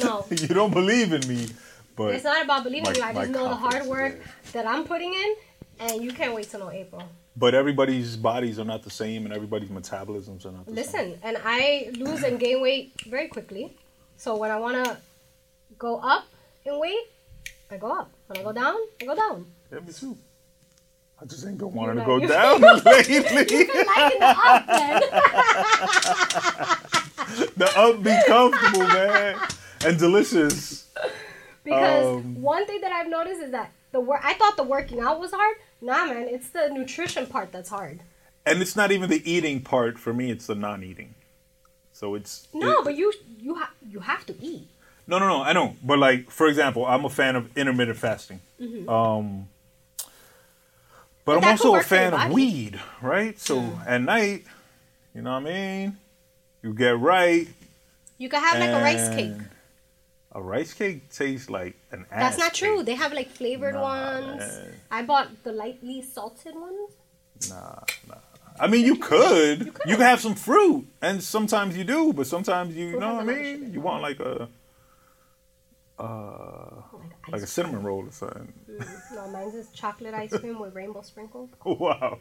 No.
you don't believe in me, but
It's not about believing
my-
you. I just know the hard work that I'm putting in, and you can't wait till no April.
but everybody's bodies are not the same, and everybody's metabolisms are not the same.
Listen, and I lose and gain weight very quickly. So when I want to go up in weight, I go up. When I go down, I go down.
Yeah, me too. I just ain't been wanting to go down lately.
You've been liking the up then.
the up be comfortable, man, and delicious.
Because
Um,
one thing that I've noticed is that the work. I thought the working out was hard. Nah, man, it's the nutrition part that's hard.
And it's not even the eating part for me; it's the non-eating. So it's
No,
it-
but you you have you have to eat.
No, no, no. I know, but like for example, I'm a fan of intermittent fasting. Um, but
But
I'm also a
work for your
fan of weed, right? So at night, you know what I mean. You get right.
You could have like a rice cake.
A rice cake tastes like an ass.
That's not true.
cake.
They have like flavored
Nah,
ones.
man.
I bought the lightly salted ones.
Nah, nah. I mean, you could. You
could.
could. have some fruit, and sometimes you do, but sometimes you,
Fruit
know what I mean. You want like a uh,
Like,
like a cinnamon roll or something.
cream. No, mine's is chocolate ice cream with rainbow sprinkles.
Wow.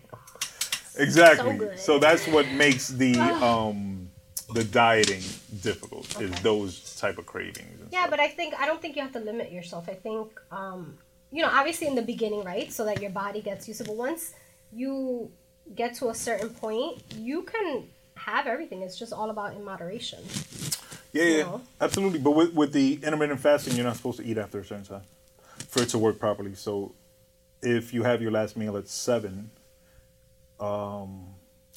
Exactly.
good.
So, that's what makes the um the dieting difficult is those type of cravings.
Yeah,
stuff.
but I think I don't think you have to limit yourself. I think um, you know, obviously in the beginning, right? So that your body gets used to. But once you get to a certain point, you can have everything. It's just all about in moderation.
yeah, yeah,
know.
absolutely. But with with the intermittent fasting, you're not supposed to eat after a certain time for it to work properly. So if you have your last meal at seven, um,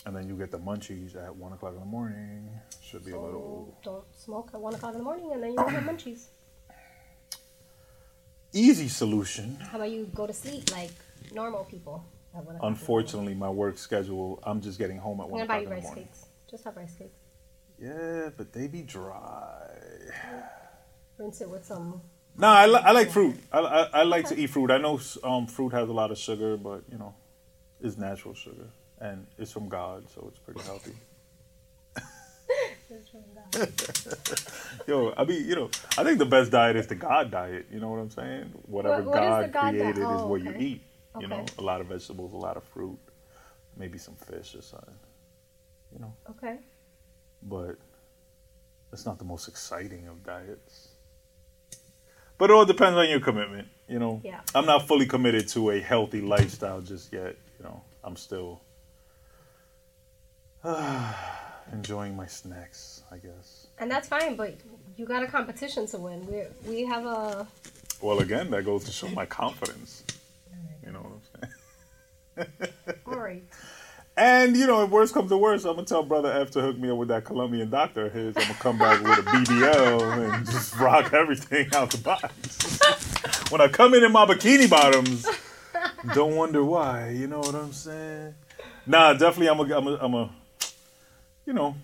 and then you get the munchies at one o'clock in the morning, should be a little
don't smoke at one o'clock in the morning, and then you don't have munchies.
easy solution.
How about you go to sleep like normal people? at 1 o'clock in the morning?
Unfortunately, my work schedule, I'm just getting home at
I'm
one o'clock
you
in the
rice
morning.
cakes. Just have rice cakes.
Yeah, but they be dry.
Rinse it with some.
No, I, li- I like fruit. I, I, I like to eat fruit. I know um, fruit has a lot of sugar, but you know, it's natural sugar and it's from God, so it's pretty healthy. Yo, I mean, you know, I think the best diet is the God diet. You know what I'm saying? Whatever
What- what is
God,
God
created is
Oh,
what you eat. You know, a lot of vegetables, a lot of fruit, maybe some fish or something. You know,
Okay.
but it's not the most exciting of diets. But it all depends on your commitment, you know.
Yeah.
I'm not fully committed to a healthy lifestyle just yet, you know. I'm still enjoying my snacks, I guess.
And that's fine, but you got a competition to win. We we have a.
Well, again, that goes to show my confidence. You know what I'm saying?
All right.
And you know, if worst comes to worst, I'm gonna tell brother F to hook me up with that Colombian doctor of his. I'm gonna come back with a BBL and just rock everything out the box. when I come in in my bikini bottoms, don't wonder why. You know what I'm saying? Nah, definitely. I'm a, I'm a, I'm a. You know,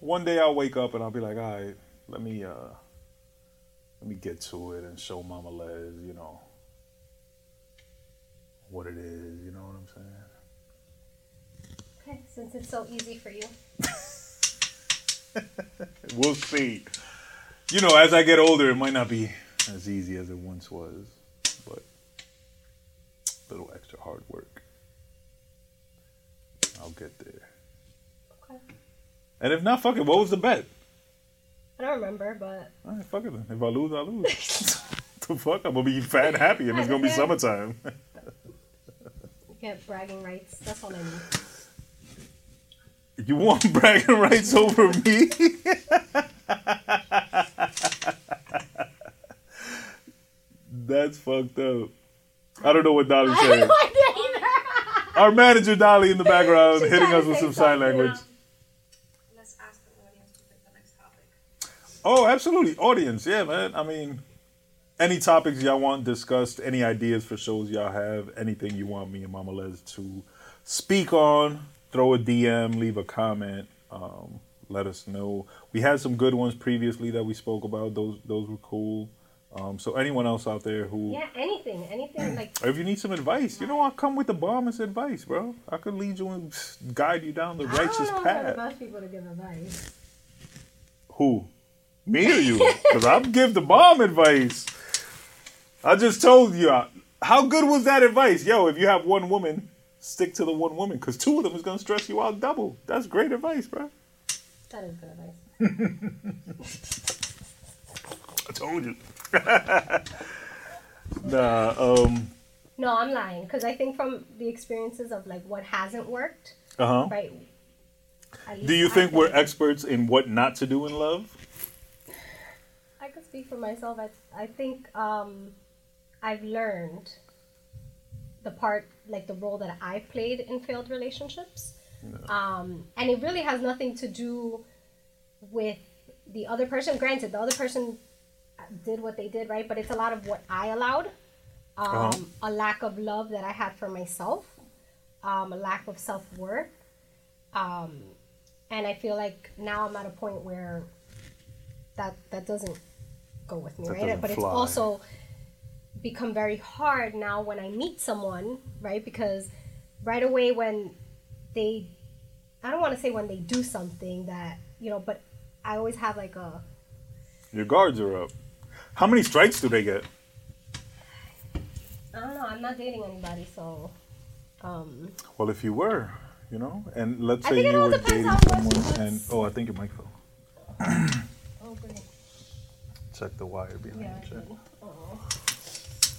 one day I'll wake up and I'll be like, all right, let me uh, let me get to it and show Mama Les, you know, what it is. You know what I'm saying?
Okay, since it's so easy for you.
We'll see. You know, as I get older, it might not be as easy as it once was, but a little extra hard work. I'll get there. And if not, fuck it. What was the bet?
I don't remember, but
All right, fuck it then. If I lose, I lose. the fuck? I'm gonna be fat and happy, and it's gonna be summertime.
you get bragging rights. That's all I need.
you want bragging rights over me? That's fucked up. I don't know what Dolly
I
said.
have no idea either.
Our manager Dolly in the background
She's
hitting
trying
us
to
with
say
some sign
something.
language.
Let's ask the audience to pick the next topic.
Oh, absolutely. Audience, yeah, man. I mean, any topics y'all want discussed, any ideas for shows y'all have, anything you want me and Mama Les to speak on, throw a DM, leave a comment, um, let us know. We had some good ones previously that we spoke about. Those those were cool. Um, so anyone else out there who
Yeah, anything, anything like.
or if you need some advice, you know, I'll come with the bombest advice, bro. I could lead you and guide you down the
I don't
righteous
know I'm the
path.
best people to give advice.
Who? Me or you? Because I'll give the bomb advice. I just told you. How good was that advice? Yo, if you have one woman, stick to the one woman. Because two of them is going to stress you out double. That's great advice, bro.
That is good advice.
I told you. nah, um,
No, I'm lying because I think from the experiences of like what hasn't worked,
uh huh.
right?
Do you
I
think we're experts in what not to do in love?
Speak for myself. I I think um, I've learned the part, like the role that I played in failed relationships, um, and it really has nothing to do with the other person. Granted, the other person did what they did, right? But it's a lot of what I allowed, um,
Uh-huh.
a lack of love that I had for myself, um, a lack of self worth, um, and I feel like now I'm at a point where that that doesn't go with me,
That
right? But it's also become very hard now when I meet someone, right? Because right away when they, I don't want to say when they do something that you know, but I always have like a
Your guards are up. How many strikes do they get?
I don't know. I'm not dating anybody, so um,
Well, if you were, you know, and let's
I
say you were dating
on
someone, and oh, I think your mic fell. Check the wire behind
yeah.
The chair.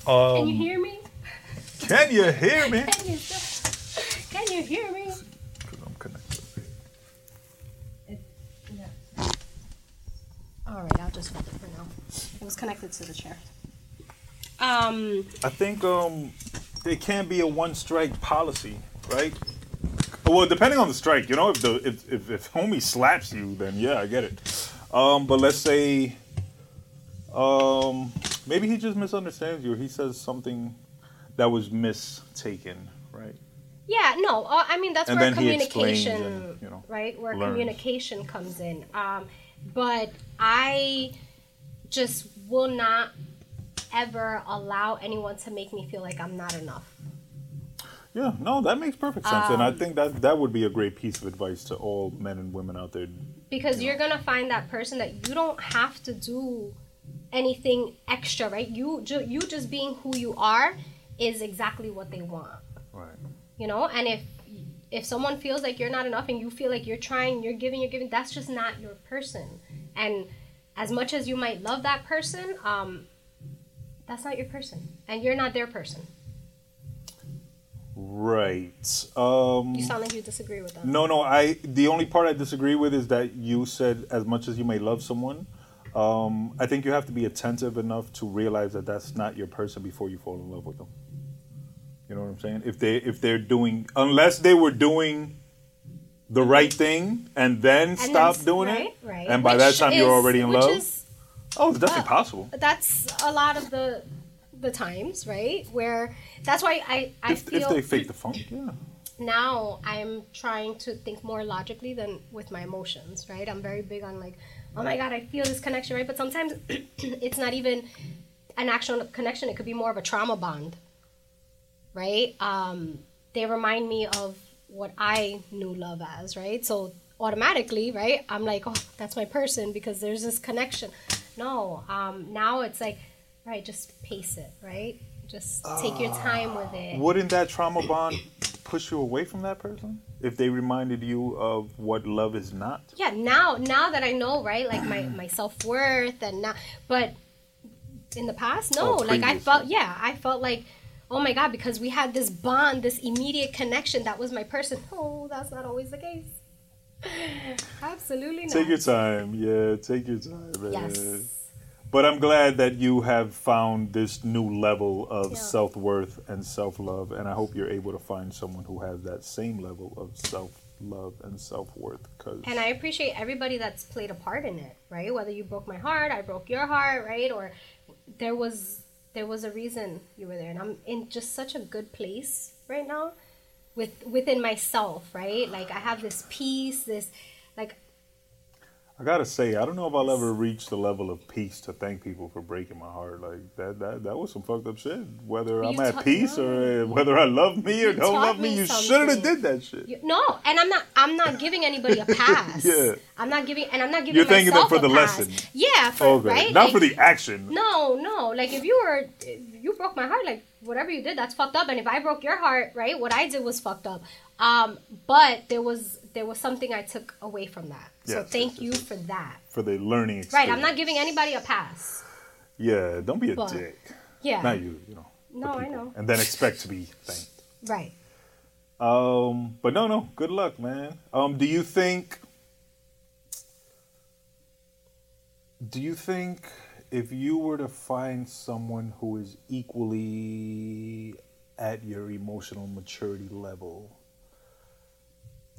Oh.
Um,
Can you hear me?
Can you hear me?
Can you? Can you hear me?
Because I'm connected.
It, yeah. All right, I'll just hold it for now. It was connected to the chair. Um.
I think um, there can't be a one strike policy, right? Well, depending on the strike, you know, if the if if, if homie slaps you, then yeah, I get it. Um, but let's say, um, maybe he just misunderstands you. or He says something that was mistaken, right?
Yeah, no, uh, I mean that's
And
where
then he explains
communication,
and, you know,
right? Where
learns.
communication comes in. Um, but I just will not ever allow anyone to make me feel like I'm not enough.
Yeah, no, that makes perfect sense, and
Um,
I think that that would be a great piece of advice to all men and women out there.
because you're gonna find that person that you don't have to do anything extra, right? You ju- you just being who you are is exactly what they want,
Right.
you know. And if if someone feels like you're not enough and you feel like you're trying, you're giving, you're giving, that's just not your person. And as much as you might love that person, um, that's not your person, and you're not their person.
Right. Um,
You sound like you disagree with that.
No, no. I the only part I disagree with is that you said as much as you may love someone, um, I think you have to be attentive enough to realize that that's not your person before you fall in love with them. You know what I'm saying? If they if they're doing unless they were doing the right thing and then
And
stop
then-
doing
right,
it,
right.
and by that
Which
time you're already in love.
is-
oh, it's definitely
Well,
possible.
That's a lot of the the times, right? Where that's why I I
If,
feel
if they fake the funk, yeah.
now I'm trying to think more logically than with my emotions, right? I'm very big on like, oh my god, I feel this connection, right? But sometimes it's not even an actual connection. It could be more of a trauma bond, right? Um, they remind me of what I knew love as, right? So automatically, right? I'm like, oh, that's my person because there's this connection. No, um, now it's like, right, just pace it, right? Just take your time with it.
Wouldn't that trauma bond push you away from that person? If they reminded you of what love is not?
yeah now now that i know right like my my self-worth and now but in the past no
Oh,
like i felt yeah i felt like oh my god because we had this bond this immediate connection that was my person. Oh that's not always the case. Absolutely not
Take your time, yeah. Take your time,
yes
But I'm glad that you have found this new level of
Yeah.
self worth and self love, and I hope you're able to find someone who has that same level of self love and self worth. Cause
and i appreciate everybody that's played a part in it right whether you broke my heart i broke your heart right or there was there was a reason you were there and i'm in just such a good place right now with within myself right like i have this peace this like
I gotta say, I don't know if I'll ever reach the level of peace to thank people for breaking my heart. Like that, that, that was some fucked up shit. Whether
You
I'm at
ta-
peace
no.
or uh, whether I love me or
You
don't love me,
me
you should have did that shit.
You- no, and I'm not. I'm not giving anybody a pass.
Yeah.
I'm not giving, and I'm not giving.
You're thanking them for the
pass.
lesson.
Yeah, for
Okay,
right.
not
Like,
for the action.
No, no. Like if you were, if you broke my heart. Like whatever you did, that's fucked up. And if I broke your heart, right, what I did was fucked up. Um, but there was there was something I took away from that. So
Yes,
thank
yes,
you
yes,
for that.
For the learning experience.
Right. I'm not giving anybody a pass.
Yeah, don't be a
But-
dick.
Yeah.
Not you, you know.
No, I know.
And then expect to be thanked.
Right.
Um, but no, no. Good luck, man. Um, do you think? Do you think if you were to find someone who is equally at your emotional maturity level,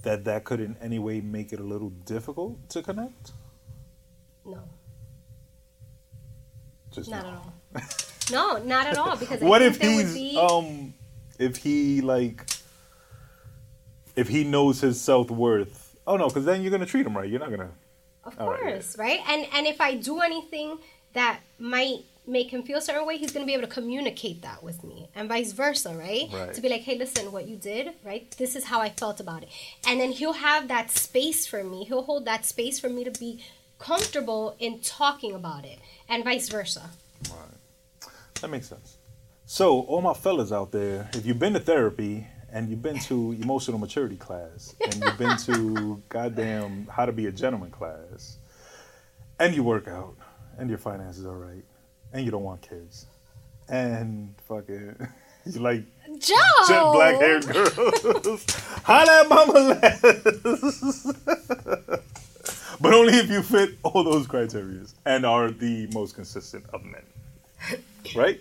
that that could in any way make it a little difficult to connect?
No.
Just
Not
no.
at all. No, not at all. Because
what if he's
be,
um if he like if he knows his self-worth oh no because then you're gonna treat him right you're not gonna
Of
All right,
course, right? And and if I do anything that might make him feel a certain way, he's gonna be able to communicate that with me, and vice versa, right?
Right.
To be like, hey, listen, what you did, right? This is how I felt about it, and then he'll have that space for me. He'll hold that space for me to be comfortable in talking about it, and vice versa.
that makes sense so all my fellas out there if you've been to therapy and you've been to emotional maturity class and you've been to goddamn how to be a gentleman class and you work out and your finances are right and you don't want kids and fucking you like
Joe,
jet black haired girls. Holla at Mama Les. but only if you fit all those criteria and are the most consistent of men. Right?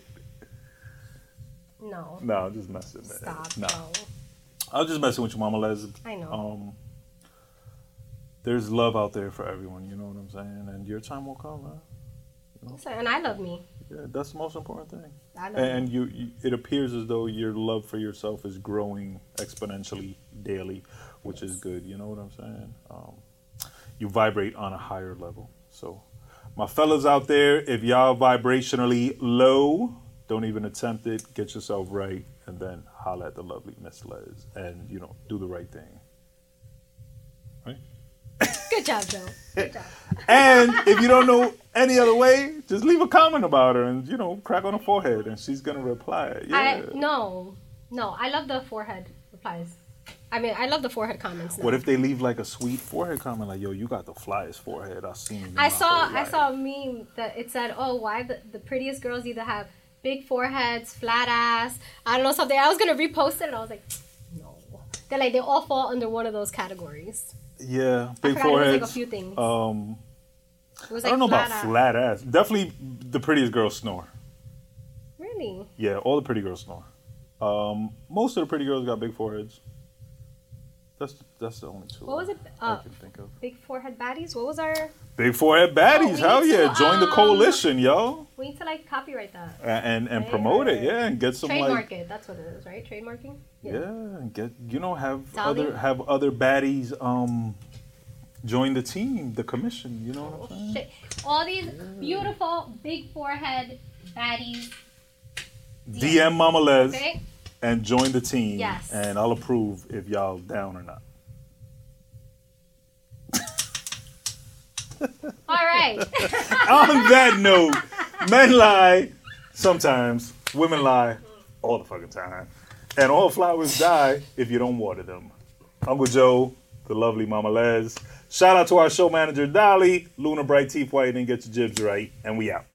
No,
No, I'm just messing, man.
stop.
No.
No.
I was just messing with you, Mama Les.
I know.
Um, there's love out there for everyone, you know what I'm saying? And your time will come, man.
Listen, and I love me.
Yeah, that's the most important thing.
I love
and you, you it appears as though your love for yourself is growing exponentially daily which is good. You know what i'm saying? Um, you vibrate on a higher level. So my fellas out there if y'all vibrationally low don't even attempt it. Get yourself right and then holla at the lovely miss les. And you know do the right thing
Good job, Joe. Good job.
and if you don't know any other way just leave a comment about her and you know crack on the forehead and she's gonna reply yeah
I no, no. I love the forehead replies. I mean, I love the forehead comments. Now.
What if they leave like a sweet forehead comment like, "Yo, you got the flyest forehead I've seen."
I saw I saw a meme that it said, "Oh, why the, the prettiest girls either have big foreheads, flat ass, I don't know something." I was gonna repost it, and I was like, "No." They're like they all fall under one of those categories.
Yeah,
I
big
forgot it like
foreheads.
a few things.
Um,
was
I don't know about
flat ass.
flat ass. Definitely, the prettiest girls snore.
Really?
Yeah, all the pretty girls snore. Um, most of the pretty girls got big foreheads. That's that's the only two.
What was
I-
it?
I
Uh,
can think of.
Big forehead baddies. What was our?
Big forehead baddies.
Oh,
Hell yeah!
to,
Join the
um,
coalition, yo,
We need to like copyright that.
And and promote it.
Yeah.
Yeah, and get some
Trademark
like
it. That's what it is, right? Trademarking.
Yeah, and get you know have
Dolly?
other have other baddies um join the team, the commission. You know what I'm
Oh,
saying?
shit. All these beautiful big forehead baddies.
DM Mama Les
Okay.
And join the team.
Yes.
And I'll approve if y'all down or not.
All right.
On that note, men lie sometimes, women lie all the fucking time, and all flowers die if you don't water them. Uncle Joe, the lovely Mama Les. Shout out to our show manager Dolly, Luna Bright Teeth White, and get your jibs right, and we out.